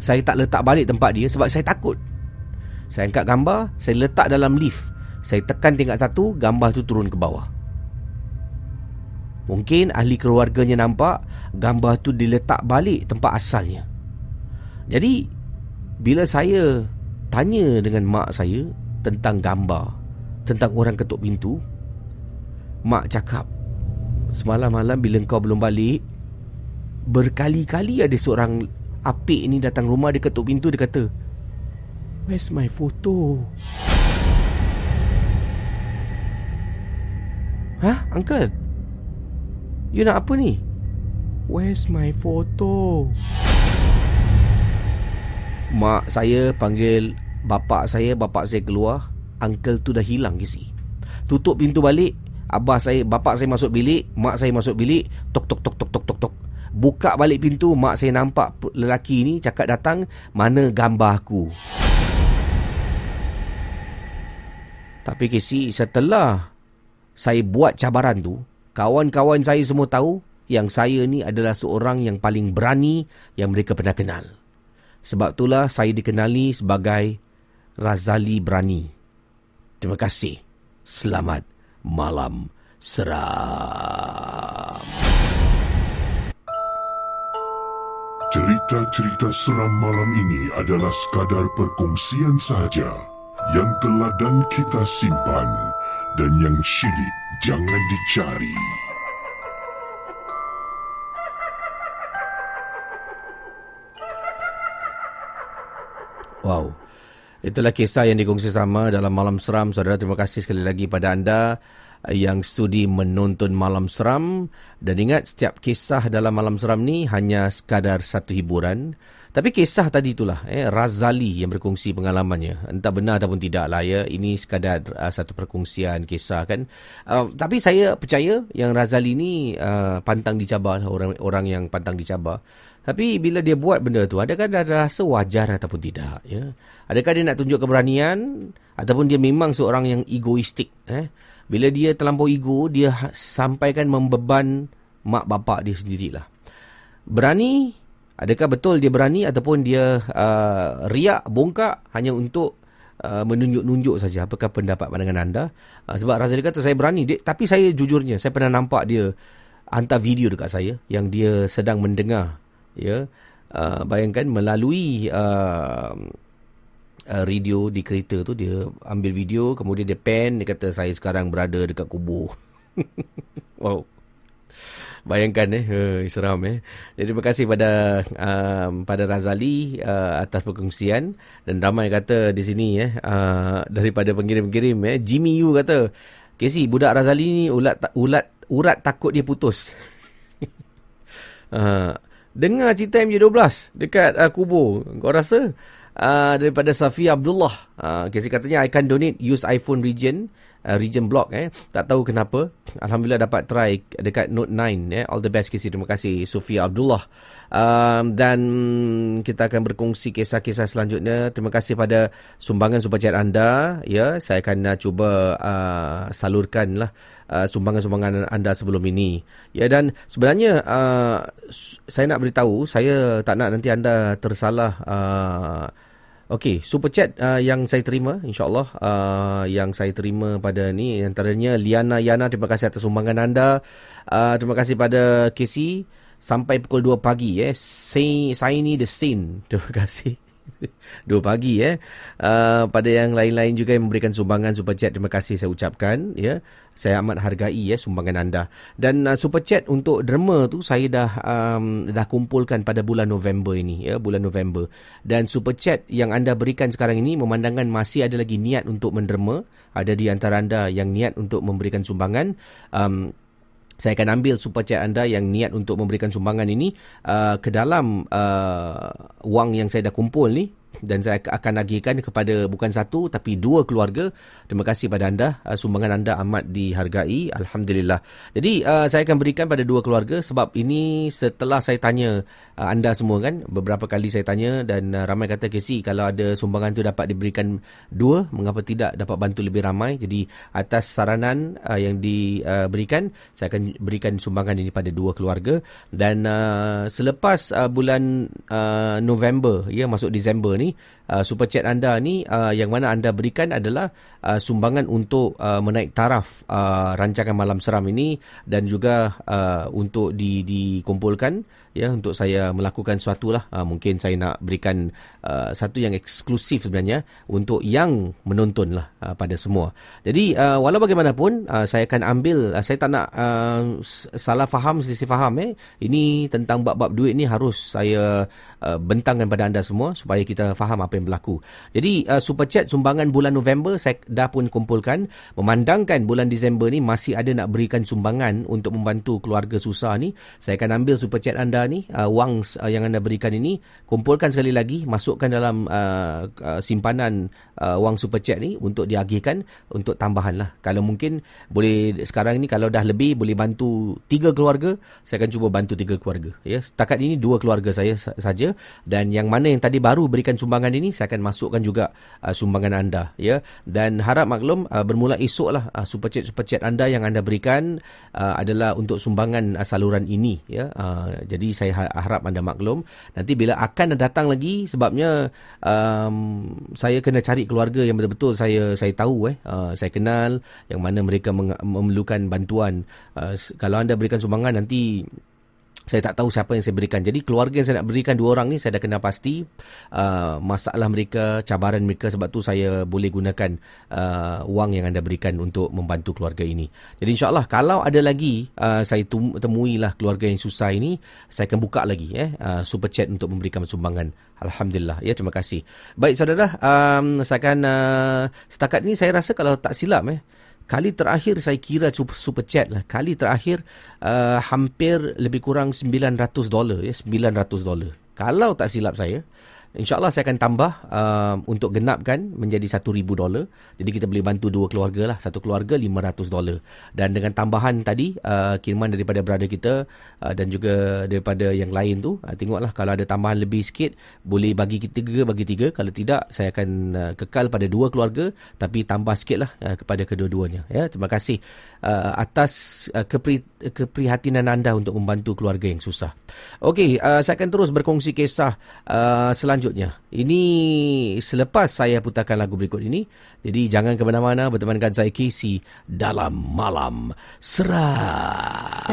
Saya tak letak balik tempat dia sebab saya takut. Saya angkat gambar, saya letak dalam lift. Saya tekan tingkat satu, gambar tu turun ke bawah. Mungkin ahli keluarganya nampak gambar tu diletak balik tempat asalnya. Jadi bila saya tanya dengan mak saya tentang gambar, tentang orang ketuk pintu, mak cakap, "Semalam-malam bila kau belum balik, berkali-kali ada seorang apik ni datang rumah dia ketuk pintu dia kata, "Where's my photo?" Hah, uncle? You nak apa ni? Where's my photo? Mak saya panggil bapak saya, bapak saya keluar. Uncle tu dah hilang kisi. Tutup pintu balik. Abah saya, bapak saya masuk bilik. Mak saya masuk bilik. Tok, tok, tok, tok, tok, tok, tok. Buka balik pintu. Mak saya nampak lelaki ni cakap datang. Mana gambar aku? Tapi kisi setelah saya buat cabaran tu. kawan-kawan saya semua tahu yang saya ni adalah seorang yang paling berani yang mereka pernah kenal. Sebab itulah saya dikenali sebagai Razali Berani. Terima kasih. Selamat malam seram. Cerita-cerita seram malam ini adalah sekadar perkongsian sahaja yang telah dan kita simpan dan yang syilid jangan dicari. Wow. Itulah kisah yang dikongsi sama dalam Malam Seram. Saudara, terima kasih sekali lagi pada anda yang studi menonton Malam Seram. Dan ingat, setiap kisah dalam Malam Seram ni hanya sekadar satu hiburan. Tapi kisah tadi itulah, eh, Razali yang berkongsi pengalamannya. Entah benar ataupun tidak lah ya. Ini sekadar uh, satu perkongsian kisah kan. Uh, tapi saya percaya yang Razali ni uh, pantang dicabar. Orang, orang yang pantang dicabar. Tapi bila dia buat benda tu, adakah dia rasa wajar ataupun tidak? Ya? Adakah dia nak tunjuk keberanian ataupun dia memang seorang yang egoistik? Eh? Bila dia terlampau ego, dia ha-, sampaikan membeban mak bapak dia sendirilah. Berani, adakah betul dia berani ataupun dia uh, riak, bongkak hanya untuk uh, menunjuk-nunjuk saja? Apakah pendapat pandangan anda? Uh, sebab Razali kata saya berani, dia, tapi saya jujurnya, saya pernah nampak dia hantar video dekat saya yang dia sedang mendengar ya uh, bayangkan melalui uh, uh, radio di kereta tu dia ambil video kemudian dia pen dia kata saya sekarang berada dekat kubur wow. Bayangkan eh? Uh, seram eh? Jadi terima kasih pada um, pada Razali uh, atas perkongsian. Dan ramai kata di sini eh? Uh, daripada pengirim-pengirim eh? Jimmy Yu kata Casey budak Razali ni ulat ulat urat takut dia putus. Uh, Dengar cerita MJ12 dekat uh, kubur. Kau rasa? Uh, daripada Safi Abdullah. Uh, kasi katanya, I can donate use iPhone region. Uh, region block eh. Tak tahu kenapa. Alhamdulillah dapat try dekat Note 9 eh. All the best kasi terima kasih Sofia Abdullah. Um, dan kita akan berkongsi kisah-kisah selanjutnya. Terima kasih pada sumbangan super chat anda. Ya saya akan uh, cuba uh, salurkanlah uh, sumbangan-sumbangan anda sebelum ini ya dan sebenarnya uh, saya nak beritahu saya tak nak nanti anda tersalah uh, Okey, super chat uh, yang saya terima insyaallah uh, yang saya terima pada ni antaranya Liana Yana terima kasih atas sumbangan anda. Uh, terima kasih pada Casey sampai pukul 2 pagi eh. Say saya ni the scene. Terima kasih. Dua pagi eh. Uh, pada yang lain-lain juga yang memberikan sumbangan super chat terima kasih saya ucapkan ya. Saya amat hargai ya sumbangan anda. Dan uh, super chat untuk derma tu saya dah um, dah kumpulkan pada bulan November ini ya, bulan November. Dan super chat yang anda berikan sekarang ini memandangkan masih ada lagi niat untuk menderma, ada di antara anda yang niat untuk memberikan sumbangan um, saya akan ambil chat anda yang niat untuk memberikan sumbangan ini uh, ke dalam uh, wang yang saya dah kumpul ni dan saya akan agihkan kepada bukan satu tapi dua keluarga. Terima kasih pada anda. Uh, sumbangan anda amat dihargai. Alhamdulillah. Jadi uh, saya akan berikan pada dua keluarga sebab ini setelah saya tanya uh, anda semua kan. Beberapa kali saya tanya dan ramai kata Casey kalau ada sumbangan tu dapat diberikan dua. Mengapa tidak dapat bantu lebih ramai. Jadi atas saranan yang diberikan saya akan berikan sumbangan ini pada dua keluarga. Dan selepas bulan November ya masuk Disember ni uh, super chat anda ni uh, yang mana anda berikan adalah uh, sumbangan untuk uh, menaik taraf uh, rancangan malam seram ini dan juga uh, untuk di dikumpulkan ya untuk saya melakukan sesuatu lah uh, mungkin saya nak berikan uh, satu yang eksklusif sebenarnya untuk yang menonton lah uh, pada semua. Jadi uh, walau bagaimanapun uh, saya akan ambil uh, saya tak nak uh, salah faham selisih faham eh. Ini tentang bab-bab duit ni harus saya uh, bentangkan pada anda semua supaya kita faham apa yang berlaku. Jadi uh, super chat sumbangan bulan November saya dah pun kumpulkan. Memandangkan bulan Disember ni masih ada nak berikan sumbangan untuk membantu keluarga susah ni saya akan ambil super chat anda ni uh, wang uh, yang anda berikan ini. Kumpulkan sekali lagi masukkan dalam uh, uh, simpanan uh, wang super chat ni untuk diagihkan untuk tambahan lah. Kalau mungkin boleh sekarang ni kalau dah lebih boleh bantu tiga keluarga saya akan cuba bantu tiga keluarga. Ya setakat ini dua keluarga saya saja. Dan yang mana yang tadi baru berikan sumbangan sumbangan saya akan masukkan juga uh, sumbangan anda ya. Dan harap maklum uh, bermula esoklah uh, super chat super chat anda yang anda berikan uh, adalah untuk sumbangan uh, saluran ini ya. Uh, jadi saya ha-, harap anda maklum. Nanti bila akan datang lagi sebabnya um, saya kena cari keluarga yang betul-betul saya saya tahu eh. Uh, saya kenal yang mana mereka memerlukan bantuan. Uh, kalau anda berikan sumbangan nanti saya tak tahu siapa yang saya berikan. Jadi keluarga yang saya nak berikan dua orang ni saya dah kenal pasti uh, masalah mereka, cabaran mereka sebab tu saya boleh gunakan uh, wang yang anda berikan untuk membantu keluarga ini. Jadi insyaAllah kalau ada lagi uh, saya temui lah keluarga yang susah ini, saya akan buka lagi eh, uh, super chat untuk memberikan sumbangan. Alhamdulillah. Ya, terima kasih. Baik saudara, um, saya akan uh, setakat ini saya rasa kalau tak silap eh, Kali terakhir saya kira super, super chat lah. Kali terakhir uh, hampir lebih kurang 900 dolar ya, 900 dolar. Kalau tak silap saya, InsyaAllah saya akan tambah uh, untuk genapkan menjadi RM1,000 dolar. Jadi kita boleh bantu dua keluarga lah. Satu keluarga RM500 dolar. Dan dengan tambahan tadi, uh, kiriman daripada brother kita uh, dan juga daripada yang lain tu, uh, tengoklah kalau ada tambahan lebih sikit, boleh bagi tiga, bagi tiga. Kalau tidak, saya akan uh, kekal pada dua keluarga tapi tambah sikit lah uh, kepada kedua-duanya. Ya, Terima kasih uh, atas uh, kepri, keprihatinan anda untuk membantu keluarga yang susah. Okey, uh, saya akan terus berkongsi kisah uh, selanjutnya selanjutnya. Ini selepas saya putarkan lagu berikut ini. Jadi jangan ke mana-mana bertemankan saya Casey dalam malam seram.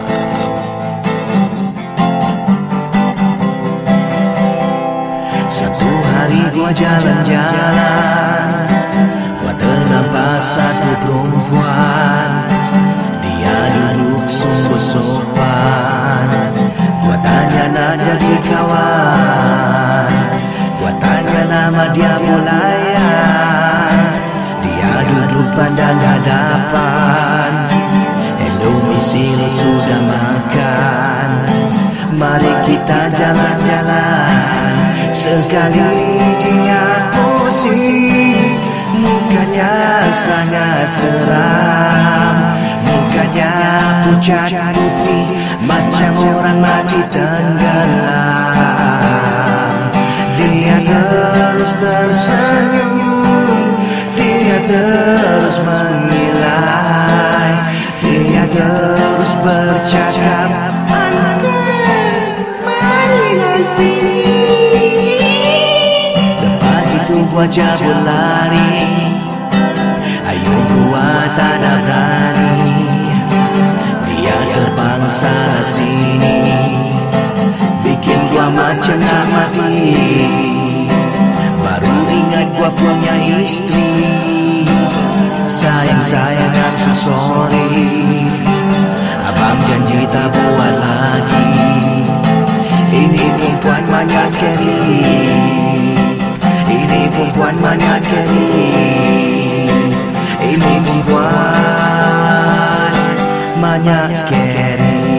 Satu hari gua jalan-jalan Gua ternampak satu perempuan Dia duduk sungguh sopan Gua tanya nak jadi kawan Mulaya Dia duduk pandang hadapan. Misi sudah makan. Mari kita jalan-jalan. Sekali dia pusing Mukanya sangat seram. Mukanya pucat putih Macam orang mati tenggelam wajah berlari. Ayo buat tak ada berani. Dia terbang sana sini. Bikin gua macam nak mati. Baru ingat gua punya istri Sayang sayang I'm so sorry. Abang janji tak buat lagi. Ini perempuan manja scary Ini perempuan manja scary Ini perempuan manja scary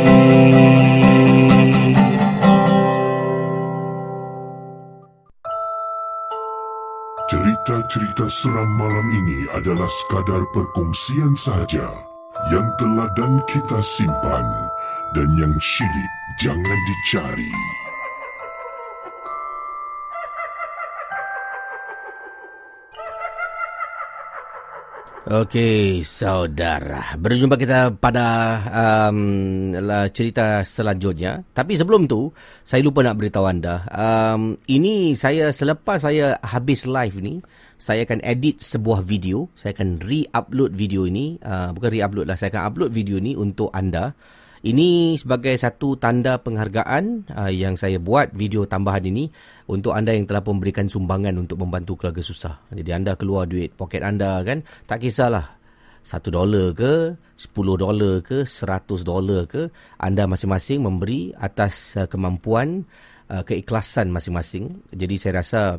cerita seram malam ini adalah sekadar perkongsian saja yang telah dan kita simpan dan yang syilid jangan dicari. Okey, saudara. Berjumpa kita pada um, cerita selanjutnya. Tapi sebelum tu, saya lupa nak beritahu anda. Um, ini saya selepas saya habis live ni, saya akan edit sebuah video. Saya akan re-upload video ini. Uh, bukan re-upload lah, saya akan upload video ini untuk anda. Ini sebagai satu tanda penghargaan uh, yang saya buat video tambahan ini untuk anda yang telah memberikan sumbangan untuk membantu keluarga susah. Jadi anda keluar duit poket anda kan, tak kisahlah. Satu dolar ke, sepuluh dolar ke, seratus dolar ke, anda masing-masing memberi atas uh, kemampuan, uh, keikhlasan masing-masing. Jadi saya rasa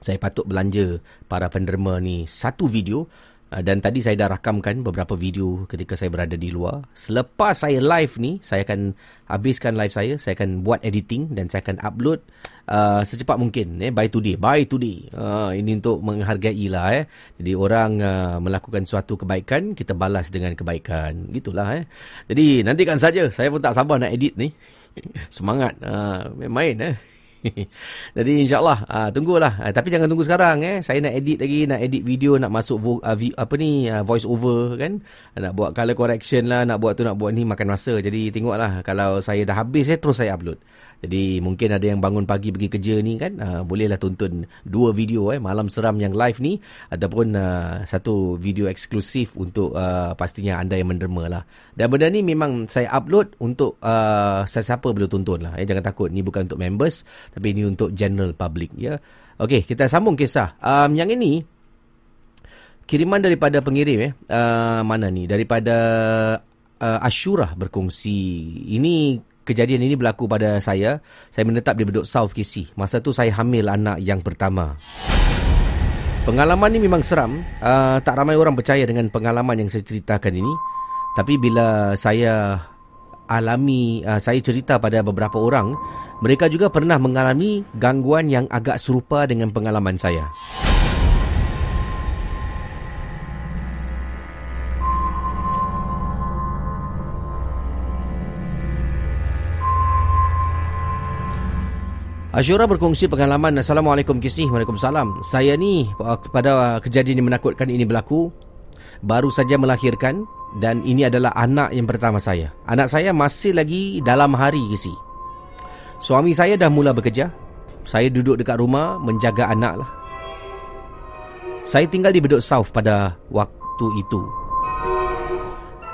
saya patut belanja para penderma ni satu video dan tadi saya dah rakamkan beberapa video ketika saya berada di luar. Selepas saya live ni, saya akan habiskan live saya. Saya akan buat editing dan saya akan upload uh, secepat mungkin. Eh, by today. By today. Uh, ini untuk menghargai lah. Eh. Jadi orang uh, melakukan suatu kebaikan, kita balas dengan kebaikan. Gitulah. Eh. Jadi nantikan saja. Saya pun tak sabar nak edit ni. Semangat. Uh, main-main. Eh. Jadi insyaAllah uh, Tunggulah. Uh, Tapi jangan tunggu sekarang eh. Saya nak edit lagi Nak edit video Nak masuk vo- uh, vi- Apa ni uh, Voice over kan Nak buat color correction lah Nak buat tu nak buat ni Makan masa. Jadi tengoklah Kalau saya dah habis eh, Terus saya upload Jadi mungkin ada yang bangun pagi Pergi kerja ni kan uh, Bolehlah tonton Dua video eh Malam Seram yang live ni Ataupun uh, Satu video eksklusif Untuk uh, pastinya anda yang menderma lah Dan benda ni memang Saya upload Untuk uh, Siapa boleh tonton lah eh. Jangan takut Ni bukan untuk members Tapi ini untuk general public ya. Okey, kita sambung kisah. Um, yang ini kiriman daripada pengirim eh. Uh, mana ni? Daripada uh, Ashura berkongsi. Ini kejadian ini berlaku pada saya. Saya menetap di Bedok South KC. Masa tu saya hamil anak yang pertama. Pengalaman ni memang seram. Uh, tak ramai orang percaya dengan pengalaman yang saya ceritakan ini. Tapi bila saya alami, uh, saya cerita pada beberapa orang, mereka juga pernah mengalami gangguan yang agak serupa dengan pengalaman saya. Asyura berkongsi pengalaman. Assalamualaikum Kisih. Waalaikumsalam. Saya ni pada kejadian yang menakutkan ini berlaku Baru saja melahirkan Dan ini adalah anak yang pertama saya. Anak saya masih lagi dalam hari Kisih. Suami saya dah mula bekerja. Saya duduk dekat rumah Menjaga anak lah. Saya tinggal di Bedok South pada waktu itu.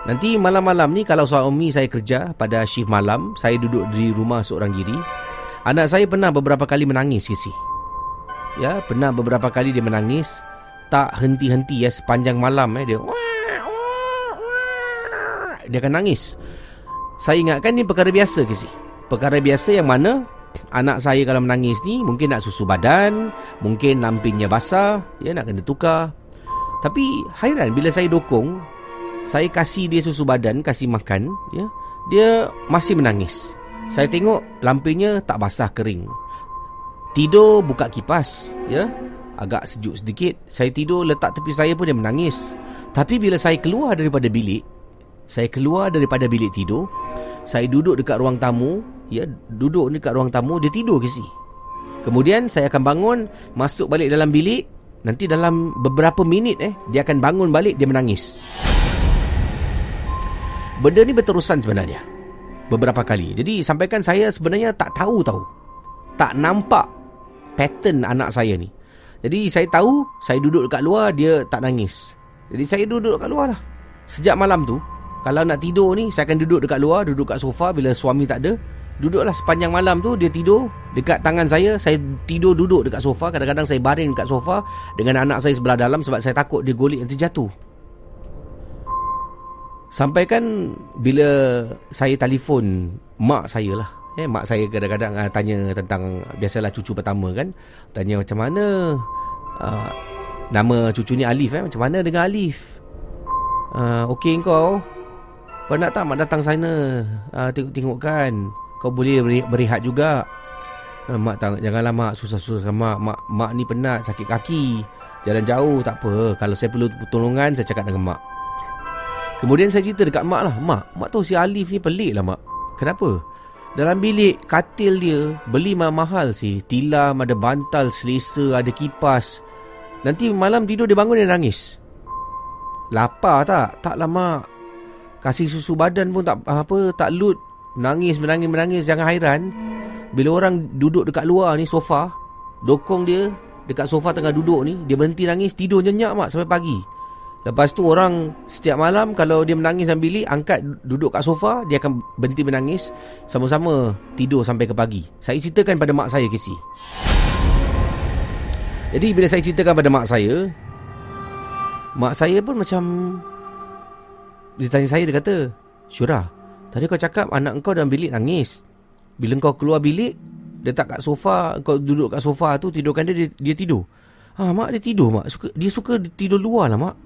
Nanti malam-malam ni Kalau suami saya kerja pada shift malam Saya duduk di rumah seorang diri Anak saya pernah beberapa kali menangis Kisi Ya, pernah beberapa kali dia menangis Tak henti-henti ya sepanjang malam eh, Dia Dia akan nangis. Saya ingatkan ni perkara biasa Kisi Perkara biasa yang mana Anak saya kalau menangis ni Mungkin nak susu badan Mungkin lampingnya basah Ya nak kena tukar. Tapi hairan bila saya dokong Saya kasih dia susu badan Kasih makan ya Dia masih menangis saya tengok lampinya tak basah kering. Tidur buka kipas, ya. Agak sejuk sedikit. Saya tidur letak tepi saya pun dia menangis. Tapi bila saya keluar daripada bilik, saya keluar daripada bilik tidur, saya duduk dekat ruang tamu, ya, duduk dekat ruang tamu, dia tidur ke si. Kemudian saya akan bangun, masuk balik dalam bilik, nanti dalam beberapa minit eh dia akan bangun balik dia menangis. Benda ni berterusan sebenarnya beberapa kali. Jadi sampaikan saya sebenarnya tak tahu tahu. Tak nampak pattern anak saya ni. Jadi saya tahu saya duduk dekat luar dia tak nangis. Jadi saya duduk dekat luar lah. Sejak malam tu kalau nak tidur ni saya akan duduk dekat luar, duduk kat sofa bila suami tak ada. Duduklah sepanjang malam tu dia tidur dekat tangan saya, saya tidur duduk dekat sofa, kadang-kadang saya baring dekat sofa dengan anak saya sebelah dalam sebab saya takut dia golek nanti jatuh. Sampaikan bila saya telefon mak saya lah. Eh, mak saya kadang-kadang uh, tanya tentang biasalah cucu pertama kan. Tanya macam mana uh, nama cucu ni Alif eh. Macam mana dengan Alif? Uh, Okey kau? Kau nak tak mak datang sana uh, tengok-tengok kan? Kau boleh berehat juga. Uh, mak tak, janganlah mak susah-susah mak. mak. Mak ni penat sakit kaki. Jalan jauh tak apa. Kalau saya perlu pertolongan saya cakap dengan mak. Kemudian saya cerita dekat mak lah. Mak, mak tahu si Alif ni pelik lah mak. Kenapa? Dalam bilik katil dia Beli mahal-mahal si. Tilam, ada bantal, selesa, ada kipas. Nanti malam tidur dia bangun dia nangis. Lapar tak? Taklah mak. Kasih susu badan pun tak apa tak loot Nangis, menangis, menangis. Jangan hairan. Bila orang duduk dekat luar ni sofa Dokong dia Dekat sofa tengah duduk ni Dia berhenti nangis Tidur nyenyak mak sampai pagi Lepas tu orang setiap malam kalau dia menangis dalam bilik, angkat duduk kat sofa, dia akan berhenti menangis, sama-sama tidur sampai ke pagi. Saya ceritakan pada mak saya kesi. Jadi bila saya ceritakan pada mak saya, mak saya pun macam dia tanya saya dia kata, "Syura, tadi kau cakap anak kau dalam bilik nangis. Bila kau keluar bilik, dia tak kat sofa, kau duduk kat sofa tu tidurkan dia dia, dia tidur." Ah, mak dia tidur mak. Suka, dia suka tidur luar lah mak.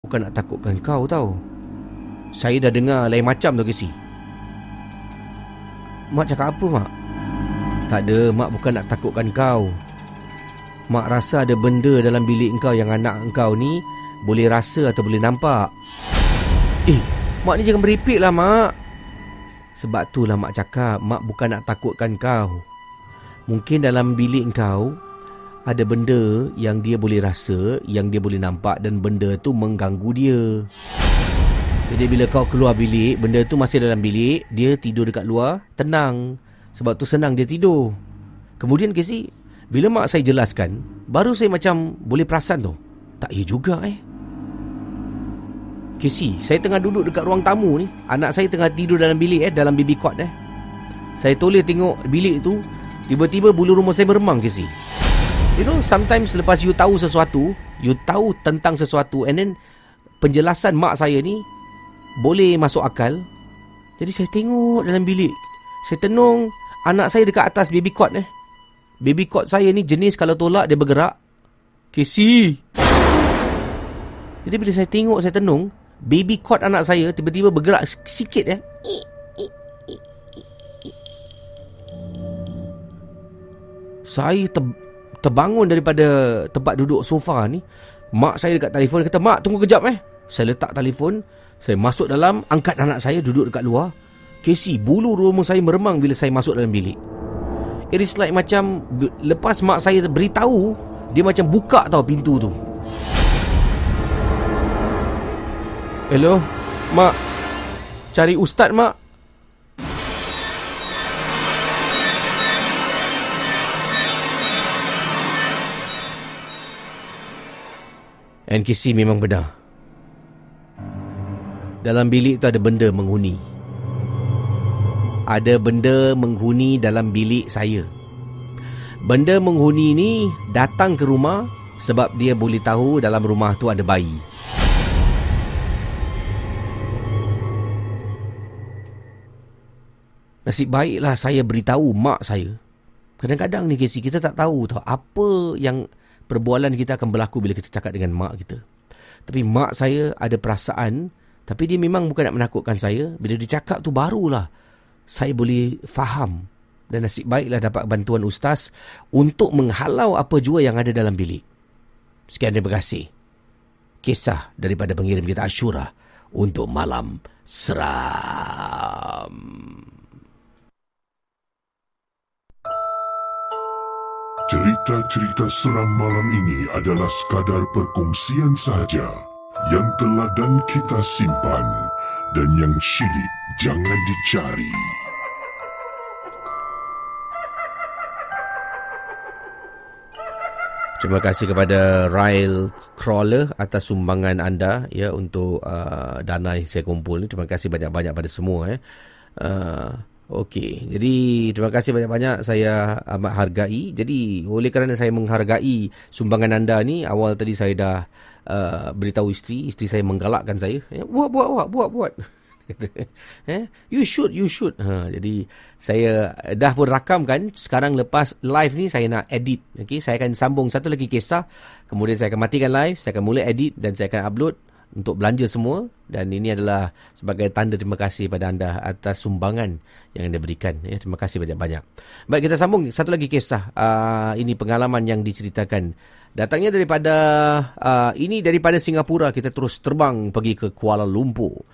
Bukan nak takutkan kau tau. Saya dah dengar lain macam tu Casey. Mak cakap apa mak? Tak ada, mak bukan nak takutkan kau. Mak rasa ada benda dalam bilik kau yang anak kau ni boleh rasa atau boleh nampak. Eh, mak ni jangan beripik lah mak. Sebab tu lah mak cakap, mak bukan nak takutkan kau. Mungkin dalam bilik kau ada benda yang dia boleh rasa, yang dia boleh nampak dan benda tu mengganggu dia. Jadi bila kau keluar bilik, benda tu masih dalam bilik, dia tidur dekat luar, tenang. Sebab tu senang dia tidur. Kemudian Casey, bila mak saya jelaskan, baru saya macam boleh perasan tu. Tak ya juga eh. Casey, saya tengah duduk dekat ruang tamu ni. Anak saya tengah tidur dalam bilik eh, dalam baby cot eh. Saya toleh tengok bilik tu, tiba-tiba bulu rumah saya meremang Casey. You know, sometimes lepas you tahu sesuatu, you tahu tentang sesuatu and then penjelasan mak saya ni boleh masuk akal. Jadi saya tengok dalam bilik. Saya tenung anak saya dekat atas baby cot eh. Baby cot saya ni jenis kalau tolak dia bergerak. Casey. Jadi bila saya tengok, saya tenung, baby cot anak saya tiba-tiba bergerak sikit eh. Saya ter, terbangun daripada tempat duduk sofa ni. Mak saya dekat telefon kata, "Mak, tunggu kejap eh." Saya letak telefon, saya masuk dalam, angkat anak saya duduk dekat luar. Casey, bulu rumah saya meremang bila saya masuk dalam bilik. It is like macam lepas mak saya beritahu, dia macam buka tau pintu tu. Hello, mak. Cari ustaz, mak. NKC memang benar. Dalam bilik tu ada benda menghuni. Ada benda menghuni dalam bilik saya. Benda menghuni ni datang ke rumah sebab dia boleh tahu dalam rumah tu ada bayi. Nasib baiklah saya beritahu mak saya. Kadang-kadang ni Casey kita tak tahu tahu apa yang perbualan kita akan berlaku bila kita cakap dengan mak kita. Tapi mak saya ada perasaan tapi dia memang bukan nak menakutkan saya. Bila dia cakap tu barulah saya boleh faham. Dan nasib baiklah dapat bantuan ustaz untuk menghalau apa jua yang ada dalam bilik. Sekian terima kasih. Kisah daripada pengirim kita Ashura untuk malam seram. Cerita-cerita seram malam ini adalah sekadar perkongsian saja yang telah dan kita simpan dan yang syilid jangan dicari. Terima kasih kepada Rail Crawler atas sumbangan anda ya untuk uh, dana yang saya kumpul ni. Terima kasih banyak-banyak pada semua eh. Uh, Okey, jadi terima kasih banyak-banyak saya amat hargai. Jadi oleh kerana saya menghargai sumbangan anda ni, awal tadi saya dah uh, beritahu isteri, isteri saya menggalakkan saya, ya, buat buat buat buat buat. eh, you should, you should. Ha, jadi saya dah pun rakam kan. Sekarang lepas live ni saya nak edit. Okey, saya akan sambung satu lagi kisah. Kemudian saya akan matikan live, saya akan mula edit dan saya akan upload untuk belanja semua. Dan ini adalah sebagai tanda terima kasih pada anda atas sumbangan yang anda berikan ya. Terima kasih banyak-banyak. Baik kita sambung satu lagi kisah. Uh, ini pengalaman yang diceritakan. Datangnya daripada uh, ini daripada Singapura. Kita terus terbang pergi ke Kuala Lumpur.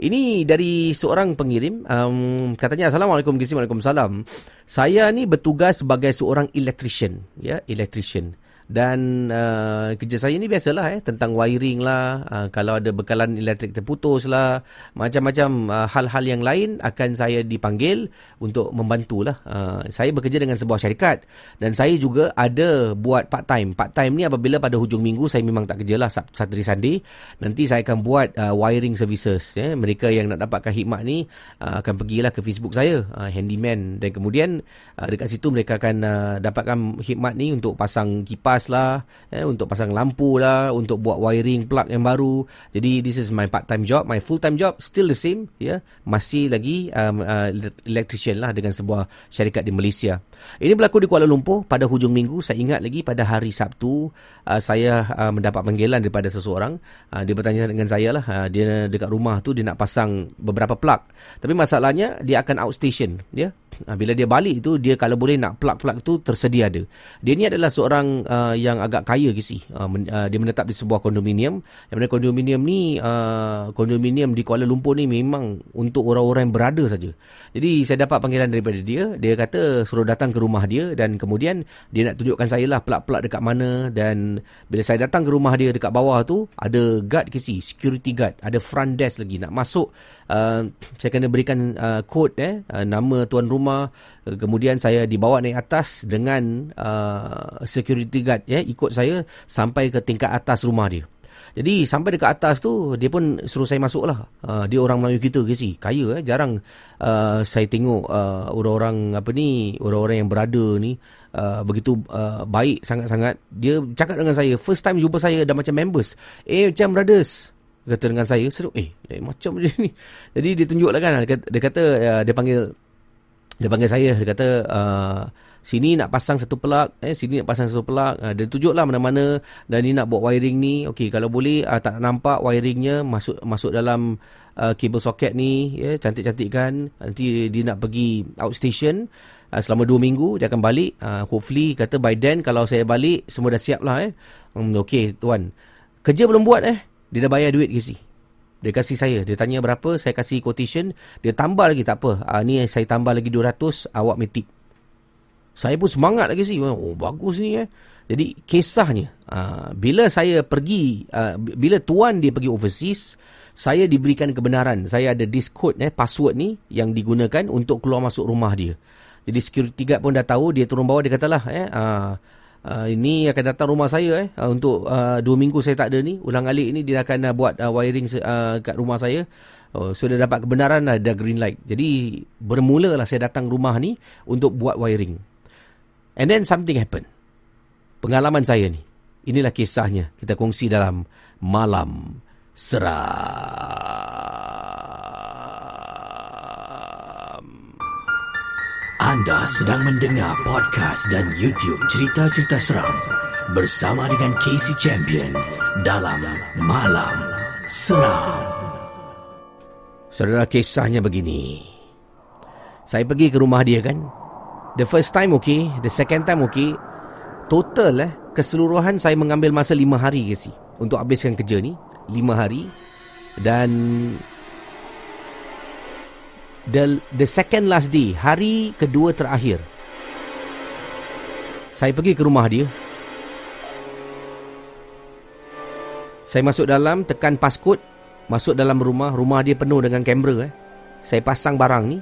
Ini dari seorang pengirim. Um, katanya assalamualaikum Waalaikumsalam. Saya ni bertugas sebagai seorang electrician ya electrician Dan uh, kerja saya ni biasalah eh tentang wiring lah, uh, kalau ada bekalan elektrik terputus lah, macam-macam uh, hal-hal yang lain akan saya dipanggil untuk membantulah. Uh, saya bekerja dengan sebuah syarikat dan saya juga ada buat part time. Part time ni apabila pada hujung minggu saya memang tak kerja lah Saturday Sunday, nanti saya akan buat uh, wiring services. Eh. Mereka yang nak dapatkan khidmat ni uh, akan pergilah ke Facebook saya, uh, handyman dan kemudian uh, dekat situ mereka akan uh, dapatkan khidmat ni untuk pasang kipas gas lah, eh, untuk pasang lampu lah, untuk buat wiring plug yang baru. Jadi this is my part time job, my full time job still the same, ya. Yeah. Masih lagi um, uh, electrician lah dengan sebuah syarikat di Malaysia. Ini berlaku di Kuala Lumpur pada hujung minggu. Saya ingat lagi pada hari Sabtu uh, saya uh, mendapat panggilan daripada seseorang. Uh, dia bertanya dengan saya lah, uh, dia dekat rumah tu dia nak pasang beberapa plug. Tapi masalahnya dia akan outstation, ya. Yeah. Uh, bila dia balik tu dia kalau boleh nak plug-plug tu tersedia ada. Dia ni adalah seorang uh, yang agak kaya ke si. Uh, men, uh, dia menetap di sebuah kondominium. Yang mana kondominium ni uh, kondominium di Kuala Lumpur ni memang untuk orang-orang yang berada saja. Jadi saya dapat panggilan daripada dia. Dia kata suruh datang ke rumah dia dan kemudian dia nak tunjukkan saya lah plug-plug dekat mana dan bila saya datang ke rumah dia dekat bawah tu ada guard ke si, security guard, ada front desk lagi nak masuk uh, saya kena berikan uh, kod eh uh, nama tuan rumah uh, kemudian saya dibawa naik atas dengan uh, security guard ya eh, ikut saya sampai ke tingkat atas rumah dia jadi sampai dekat atas tu dia pun suruh saya masuk lah. Uh, dia orang Melayu kita ke si. Kaya eh. Jarang uh, saya tengok uh, orang-orang apa ni. Orang-orang yang berada ni. Uh, begitu uh, baik sangat-sangat. Dia cakap dengan saya. First time jumpa saya dah macam members. Eh macam brothers kata dengan saya seru. Eh, macam dia ni. Jadi dia tunjuklah kan dia kata dia, kata, uh, dia panggil dia panggil saya. Dia kata uh, sini nak pasang satu plug. Eh sini nak pasang satu plug. Uh, dia tunjuklah mana-mana. Dan ni nak buat wiring ni. Okey kalau boleh uh, tak nampak wiringnya masuk masuk dalam uh, kabel soket ni. Ya yeah, cantik-cantik kan nanti dia nak pergi outstation uh, selama 2 minggu dia akan balik. Uh, hopefully kata by then kalau saya balik semua dah siap lah eh. Um, okey tuan. Kerja belum buat eh dia dah bayar duit ke si? Dia kasih saya. Dia tanya berapa, saya kasih quotation. Dia tambah lagi, tak apa. Uh, ni saya tambah lagi 200, awak metik. Saya pun semangat lagi si. Oh, bagus ni eh. Jadi, kisahnya. Uh, bila saya pergi, uh, bila tuan dia pergi overseas, saya diberikan kebenaran. Saya ada this code, eh, password ni yang digunakan untuk keluar masuk rumah dia. Jadi, security guard pun dah tahu. Dia turun bawah, dia katalah, eh, uh, uh, ini akan datang rumah saya eh. Uh, untuk uh, dua minggu saya tak ada ni ulang alik ini dia akan uh, buat uh, wiring uh, kat rumah saya. Uh, sudah dapat kebenaran dah, dah green light. Jadi bermula lah saya datang rumah ni untuk buat wiring. And then something happen. Pengalaman saya ni inilah kisahnya kita kongsi dalam malam seram Anda sedang mendengar podcast dan YouTube cerita-cerita seram bersama dengan Casey Champion dalam Malam Seram. Saudara kisahnya begini. Saya pergi ke rumah dia kan. The first time okay, the second time okay. Total eh, keseluruhan saya mengambil masa lima hari Casey untuk habiskan kerja ni. lima hari. Dan the the second last day, hari kedua terakhir. Saya pergi ke rumah dia. Saya masuk dalam, tekan passcode, masuk dalam rumah, rumah dia penuh dengan kamera eh. Saya pasang barang ni.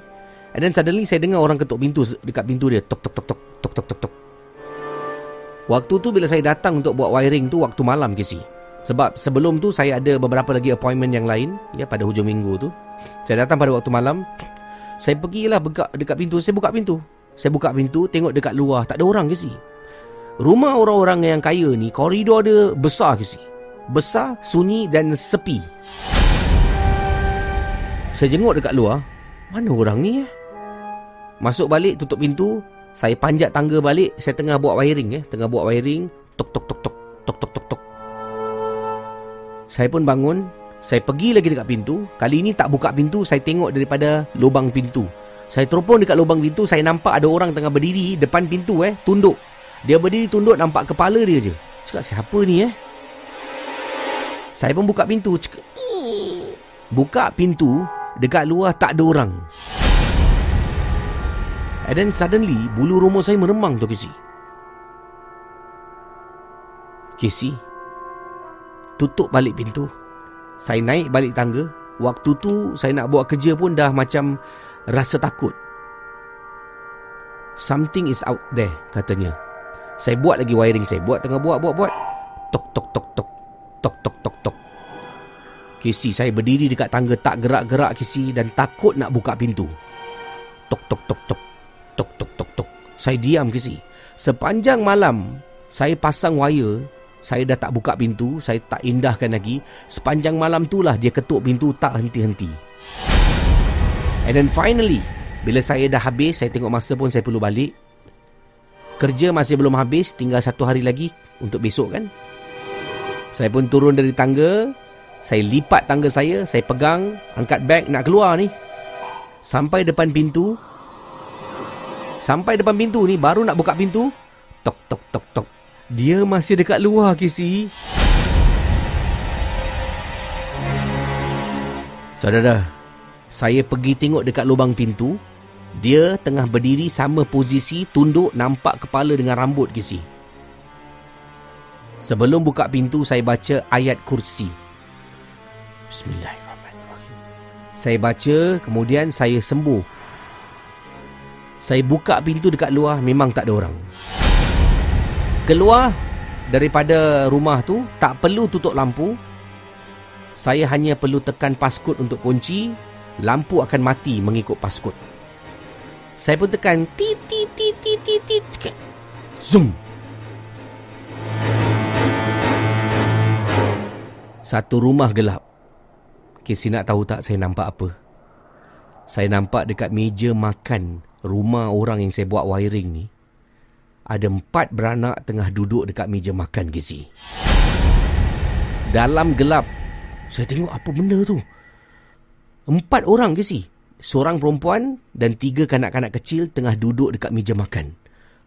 And then suddenly saya dengar orang ketuk pintu dekat pintu dia. Tok tok tok tok tok tok tok tok. Waktu tu bila saya datang untuk buat wiring tu waktu malam ke si. Sebab sebelum tu saya ada beberapa lagi appointment yang lain ya pada hujung minggu tu. Saya datang pada waktu malam. Saya pergilah begak dekat pintu. Saya buka pintu. Saya buka pintu Tengok dekat luar. Tak ada orang ke si? Rumah orang-orang yang kaya ni Koridor dia besar ke si? Besar, sunyi dan sepi. Saya jenguk dekat luar. Mana orang ni eh? Masuk balik tutup pintu. Saya panjat tangga balik. Saya tengah buat wiring eh? Tengah buat wiring. Tok tok tok tok. Tok tok tok tok. Saya pun bangun saya pergi lagi dekat pintu. Kali ini tak buka pintu, saya tengok daripada lubang pintu. Saya teropong dekat lubang pintu, saya nampak ada orang tengah berdiri depan pintu eh, tunduk. Dia berdiri tunduk nampak kepala dia je. Cakap siapa ni eh? Saya pun buka pintu. Cakap, buka pintu, dekat luar tak ada orang. And then suddenly, bulu rumah saya meremang tu kisi. Casey, tutup balik pintu. Saya naik balik tangga. Waktu tu saya nak buat kerja pun dah macam rasa takut. Something is out there, katanya. Saya buat lagi wiring saya. Buat tengah buat, buat, buat. Tok, tok, tok, tok. Tok, tok, tok, tok. Casey, saya berdiri dekat tangga tak gerak-gerak Casey dan takut nak buka pintu. Tok, tok, tok, tok. Tok, tok, tok, tok. Saya diam Casey. Sepanjang malam, saya pasang wire. Saya dah tak buka pintu. Saya tak indahkan lagi. Sepanjang malam tu lah dia ketuk pintu tak henti-henti. And then finally, bila saya dah habis, saya tengok masa pun saya perlu balik. Kerja masih belum habis, tinggal satu hari lagi untuk besok kan. Saya pun turun dari tangga, saya lipat tangga saya, saya pegang, angkat beg nak keluar ni. Sampai depan pintu. Sampai depan pintu ni, baru nak buka pintu. Tok, tok, tok, tok. Dia masih dekat luar, Kisi. Saudara, saya pergi tengok dekat lubang pintu. Dia tengah berdiri sama posisi tunduk nampak kepala dengan rambut kisi. Sebelum buka pintu saya baca ayat kursi. Bismillahirrahmanirrahim. Saya baca kemudian saya sembuh. Saya buka pintu dekat luar memang tak ada orang. Keluar daripada rumah tu tak perlu tutup lampu. Saya hanya perlu tekan paskut untuk kunci, lampu akan mati mengikut paskut. Saya pun tekan ti ti ti ti ti ti. Zoom. Satu rumah gelap. Kesi nak tahu tak saya nampak apa? Saya nampak dekat meja makan rumah orang yang saya buat wiring ni. Ada empat beranak tengah duduk dekat meja makan Kesi. Dalam gelap, saya tengok apa benda tu. Empat orang Kesi seorang perempuan dan tiga kanak-kanak kecil tengah duduk dekat meja makan.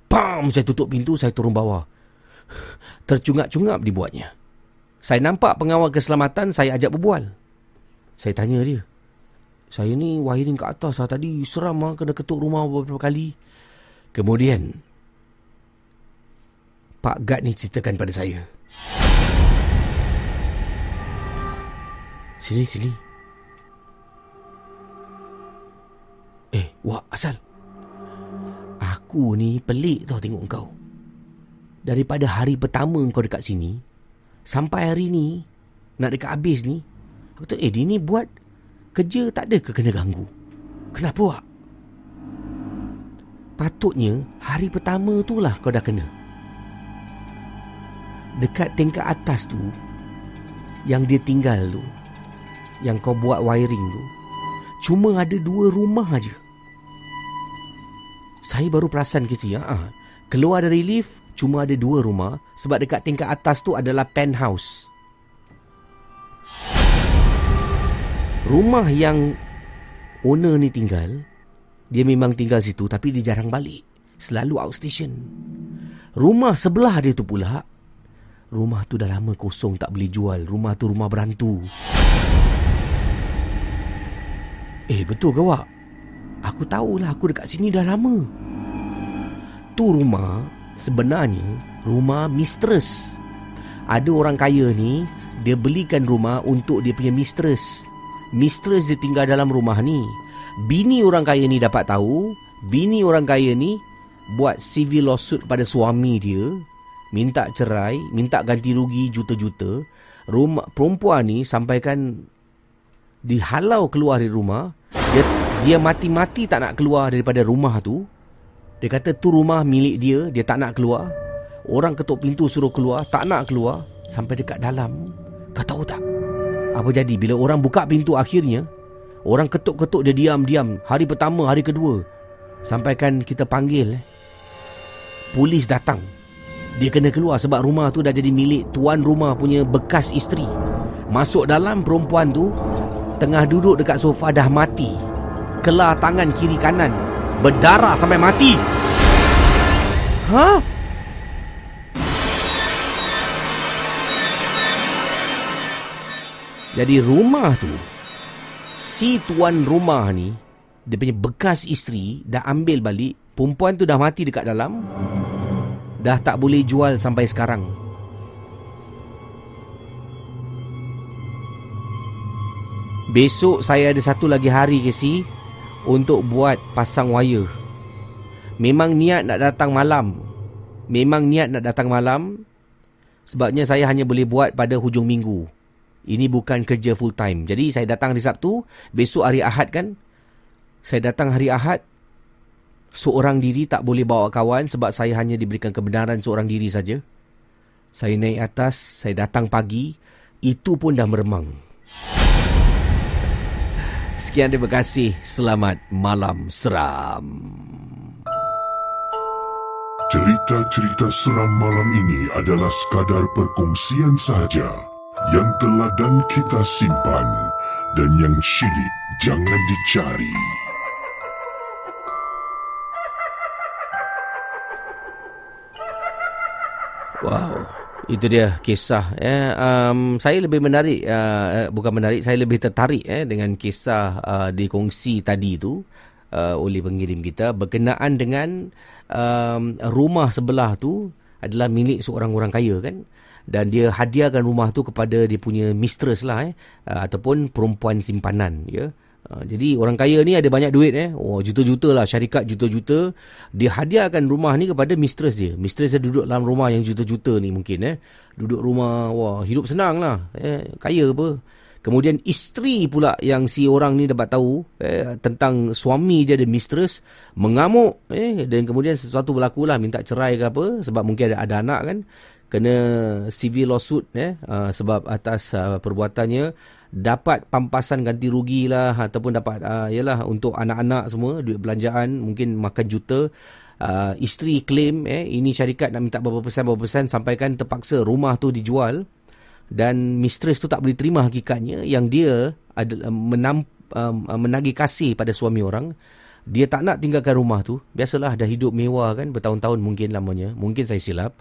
Pam! Saya tutup pintu, saya turun bawah. Tercungap-cungap dibuatnya. Saya nampak pengawal keselamatan, saya ajak berbual. Saya tanya dia. Saya ni wiring kat atas lah. Tadi seram lah kena ketuk rumah beberapa kali. Kemudian, Pak Gad ni ceritakan pada saya. Sini, sini. Eh, wak asal. Aku ni pelik tau tengok kau. Daripada hari pertama kau dekat sini, sampai hari ni, nak dekat habis ni, aku tu eh, dia ni buat kerja tak ada ke kena ganggu? Kenapa, wak? Patutnya, hari pertama tu lah kau dah kena. Dekat tingkat atas tu, yang dia tinggal tu, yang kau buat wiring tu, cuma ada dua rumah aja. Saya baru perasan kesi ya. Ha. Keluar dari lift cuma ada dua rumah sebab dekat tingkat atas tu adalah penthouse. Rumah yang owner ni tinggal, dia memang tinggal situ tapi dia jarang balik. Selalu outstation. Rumah sebelah dia tu pula, rumah tu dah lama kosong tak boleh jual. Rumah tu rumah berantu. Eh betul ke wak? Aku tahulah aku dekat sini dah lama. Tu rumah sebenarnya rumah mistress. Ada orang kaya ni, dia belikan rumah untuk dia punya mistress. Mistress dia tinggal dalam rumah ni. Bini orang kaya ni dapat tahu, bini orang kaya ni buat civil lawsuit pada suami dia, minta cerai, minta ganti rugi juta-juta. Rumah perempuan ni sampaikan dihalau keluar dari rumah, dia dia mati-mati tak nak keluar daripada rumah tu. Dia kata tu rumah milik dia, dia tak nak keluar. Orang ketuk pintu suruh keluar, tak nak keluar. Sampai dekat dalam. Kau tahu tak? Apa jadi bila orang buka pintu akhirnya, orang ketuk-ketuk dia diam-diam. Hari pertama, hari kedua. Sampaikan kita panggil. Eh. Polis datang. Dia kena keluar sebab rumah tu dah jadi milik tuan rumah punya bekas isteri. Masuk dalam perempuan tu, tengah duduk dekat sofa dah mati kelar tangan kiri kanan berdarah sampai mati. Ha? Jadi rumah tu si tuan rumah ni dia punya bekas isteri dah ambil balik perempuan tu dah mati dekat dalam dah tak boleh jual sampai sekarang. Besok saya ada satu lagi hari ke si untuk buat pasang wire. Memang niat nak datang malam. Memang niat nak datang malam sebabnya saya hanya boleh buat pada hujung minggu. Ini bukan kerja full time. Jadi saya datang hari Sabtu, besok hari Ahad kan? Saya datang hari Ahad seorang diri tak boleh bawa kawan sebab saya hanya diberikan kebenaran seorang diri saja. Saya naik atas, saya datang pagi, itu pun dah meremang. Sekian terima kasih. Selamat malam seram. Cerita-cerita seram malam ini adalah sekadar perkongsian sahaja yang telah dan kita simpan dan yang syilid jangan dicari. Wow, itu dia kisah. Eh. Um, saya lebih menarik, uh, bukan menarik, saya lebih tertarik eh, dengan kisah uh, dikongsi tadi itu uh, oleh pengirim kita. Berkenaan dengan um, rumah sebelah tu adalah milik seorang orang kaya kan? Dan dia hadiahkan rumah tu kepada dia punya mistress lah eh. Uh, ataupun perempuan simpanan ya uh, jadi orang kaya ni ada banyak duit eh. Oh juta-juta lah syarikat juta-juta. Dia hadiahkan rumah ni kepada mistress dia. Mistress dia duduk dalam rumah yang juta-juta ni mungkin eh. Duduk rumah wah hidup senang lah eh. Kaya apa. Kemudian isteri pula yang si orang ni dapat tahu eh, tentang suami dia ada mistress mengamuk eh, dan kemudian sesuatu berlaku lah minta cerai ke apa sebab mungkin ada, ada anak kan. Kena civil lawsuit eh, uh, sebab atas uh, perbuatannya dapat pampasan ganti rugi lah ataupun dapat uh, yalah untuk anak-anak semua duit belanjaan mungkin makan juta. Uh, isteri claim eh, ini syarikat nak minta berapa persen berapa persen sampaikan terpaksa rumah tu dijual. Dan mistress tu tak boleh terima hakikatnya. Yang dia adalah menam, um, menagih kasih pada suami orang. Dia tak nak tinggalkan rumah tu. Biasalah dah hidup mewah kan bertahun-tahun mungkin lamanya. Mungkin saya silap.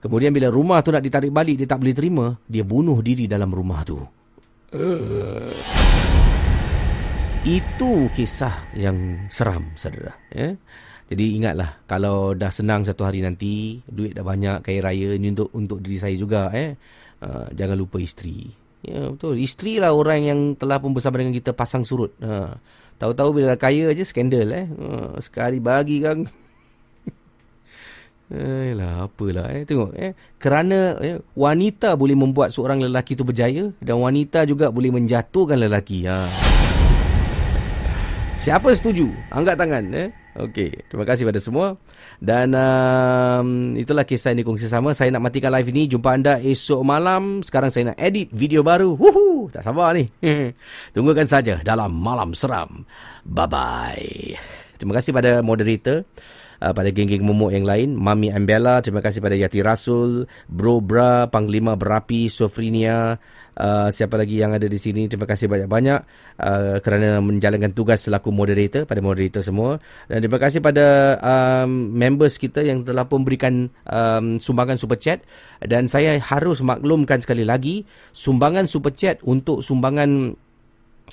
Kemudian bila rumah tu nak ditarik balik, dia tak boleh terima, dia bunuh diri dalam rumah tu. Uh. Itu kisah yang seram, saudara. Ya? Jadi ingatlah, kalau dah senang satu hari nanti, duit dah banyak, kaya raya, ini untuk untuk diri saya juga. Eh? Uh, jangan lupa isteri. Ya, betul. Isteri lah orang yang telah pun bersama dengan kita pasang surut. Uh, tahu-tahu bila kaya aja skandal. Eh? Uh, sekali bagi kan. Eh lah apalah eh tengok eh kerana eh, wanita boleh membuat seorang lelaki tu berjaya dan wanita juga boleh menjatuhkan lelaki ha Siapa setuju? Angkat tangan eh. Okey, terima kasih pada semua. Dan um, itulah kisah yang dikongsi sama. Saya nak matikan live ini. Jumpa anda esok malam. Sekarang saya nak edit video baru. Wuhu, tak sabar ni. Tunggukan saja dalam Malam Seram. Bye-bye. Terima kasih pada moderator uh, pada geng-geng momok yang lain. Mami Ambella, terima kasih pada Yati Rasul, Bro Bra, Panglima Berapi, Sofrinia, uh, siapa lagi yang ada di sini. Terima kasih banyak-banyak uh, kerana menjalankan tugas selaku moderator pada moderator semua. Dan terima kasih pada um, members kita yang telah pun berikan um, sumbangan super chat. Dan saya harus maklumkan sekali lagi, sumbangan super chat untuk sumbangan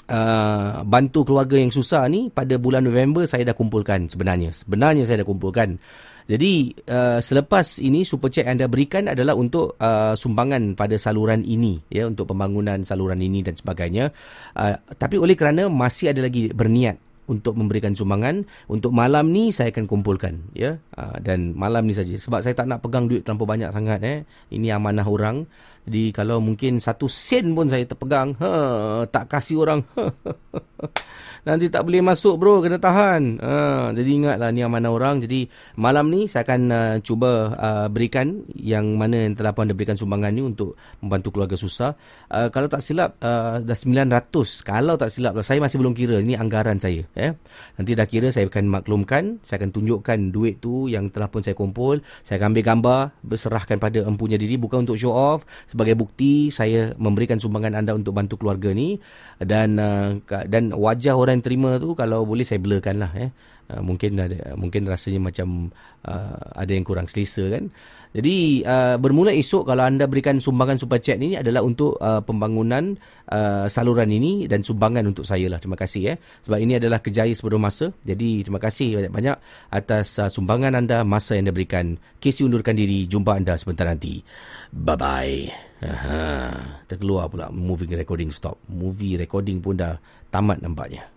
uh, bantu keluarga yang susah ni pada bulan November saya dah kumpulkan sebenarnya. Sebenarnya saya dah kumpulkan. Jadi uh, selepas ini super yang anda berikan adalah untuk uh, sumbangan pada saluran ini ya untuk pembangunan saluran ini dan sebagainya. Uh, tapi oleh kerana masih ada lagi berniat untuk memberikan sumbangan untuk malam ni saya akan kumpulkan ya uh, dan malam ni saja sebab saya tak nak pegang duit terlalu banyak sangat eh ini amanah orang jadi kalau mungkin satu sen pun saya terpegang ha tak kasih orang nanti tak boleh masuk bro. Kena tahan. Ha, jadi ingatlah ni amanah orang. Jadi malam ni saya akan uh, cuba uh, berikan yang mana yang telah pun berikan sumbangan ni untuk membantu keluarga susah. Uh, kalau tak silap uh, dah 900 kalau tak silap saya masih belum kira ini anggaran saya eh nanti dah kira saya akan maklumkan. Saya akan tunjukkan duit tu yang telah pun saya kumpul. Saya akan ambil gambar berserahkan pada empunya diri bukan untuk show off. Sebagai bukti saya memberikan sumbangan anda untuk bantu keluarga ni. Dan uh, dan wajah orang yang terima tu kalau boleh saya blurkan lah eh. Uh, mungkin ada mungkin rasanya macam uh, ada yang kurang selesa kan. Jadi uh, bermula esok kalau anda berikan sumbangan super chat ini adalah untuk uh, pembangunan uh, saluran ini dan sumbangan untuk saya lah. Terima kasih eh. Sebab ini adalah kejayaan sebelum masa. Jadi terima kasih banyak-banyak atas uh, sumbangan anda masa yang anda berikan. Kesi undurkan diri. Jumpa anda sebentar nanti. Bye-bye. Aha, terkeluar pula movie recording stop. Movie recording pun dah tamat nampaknya.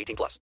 18 plus.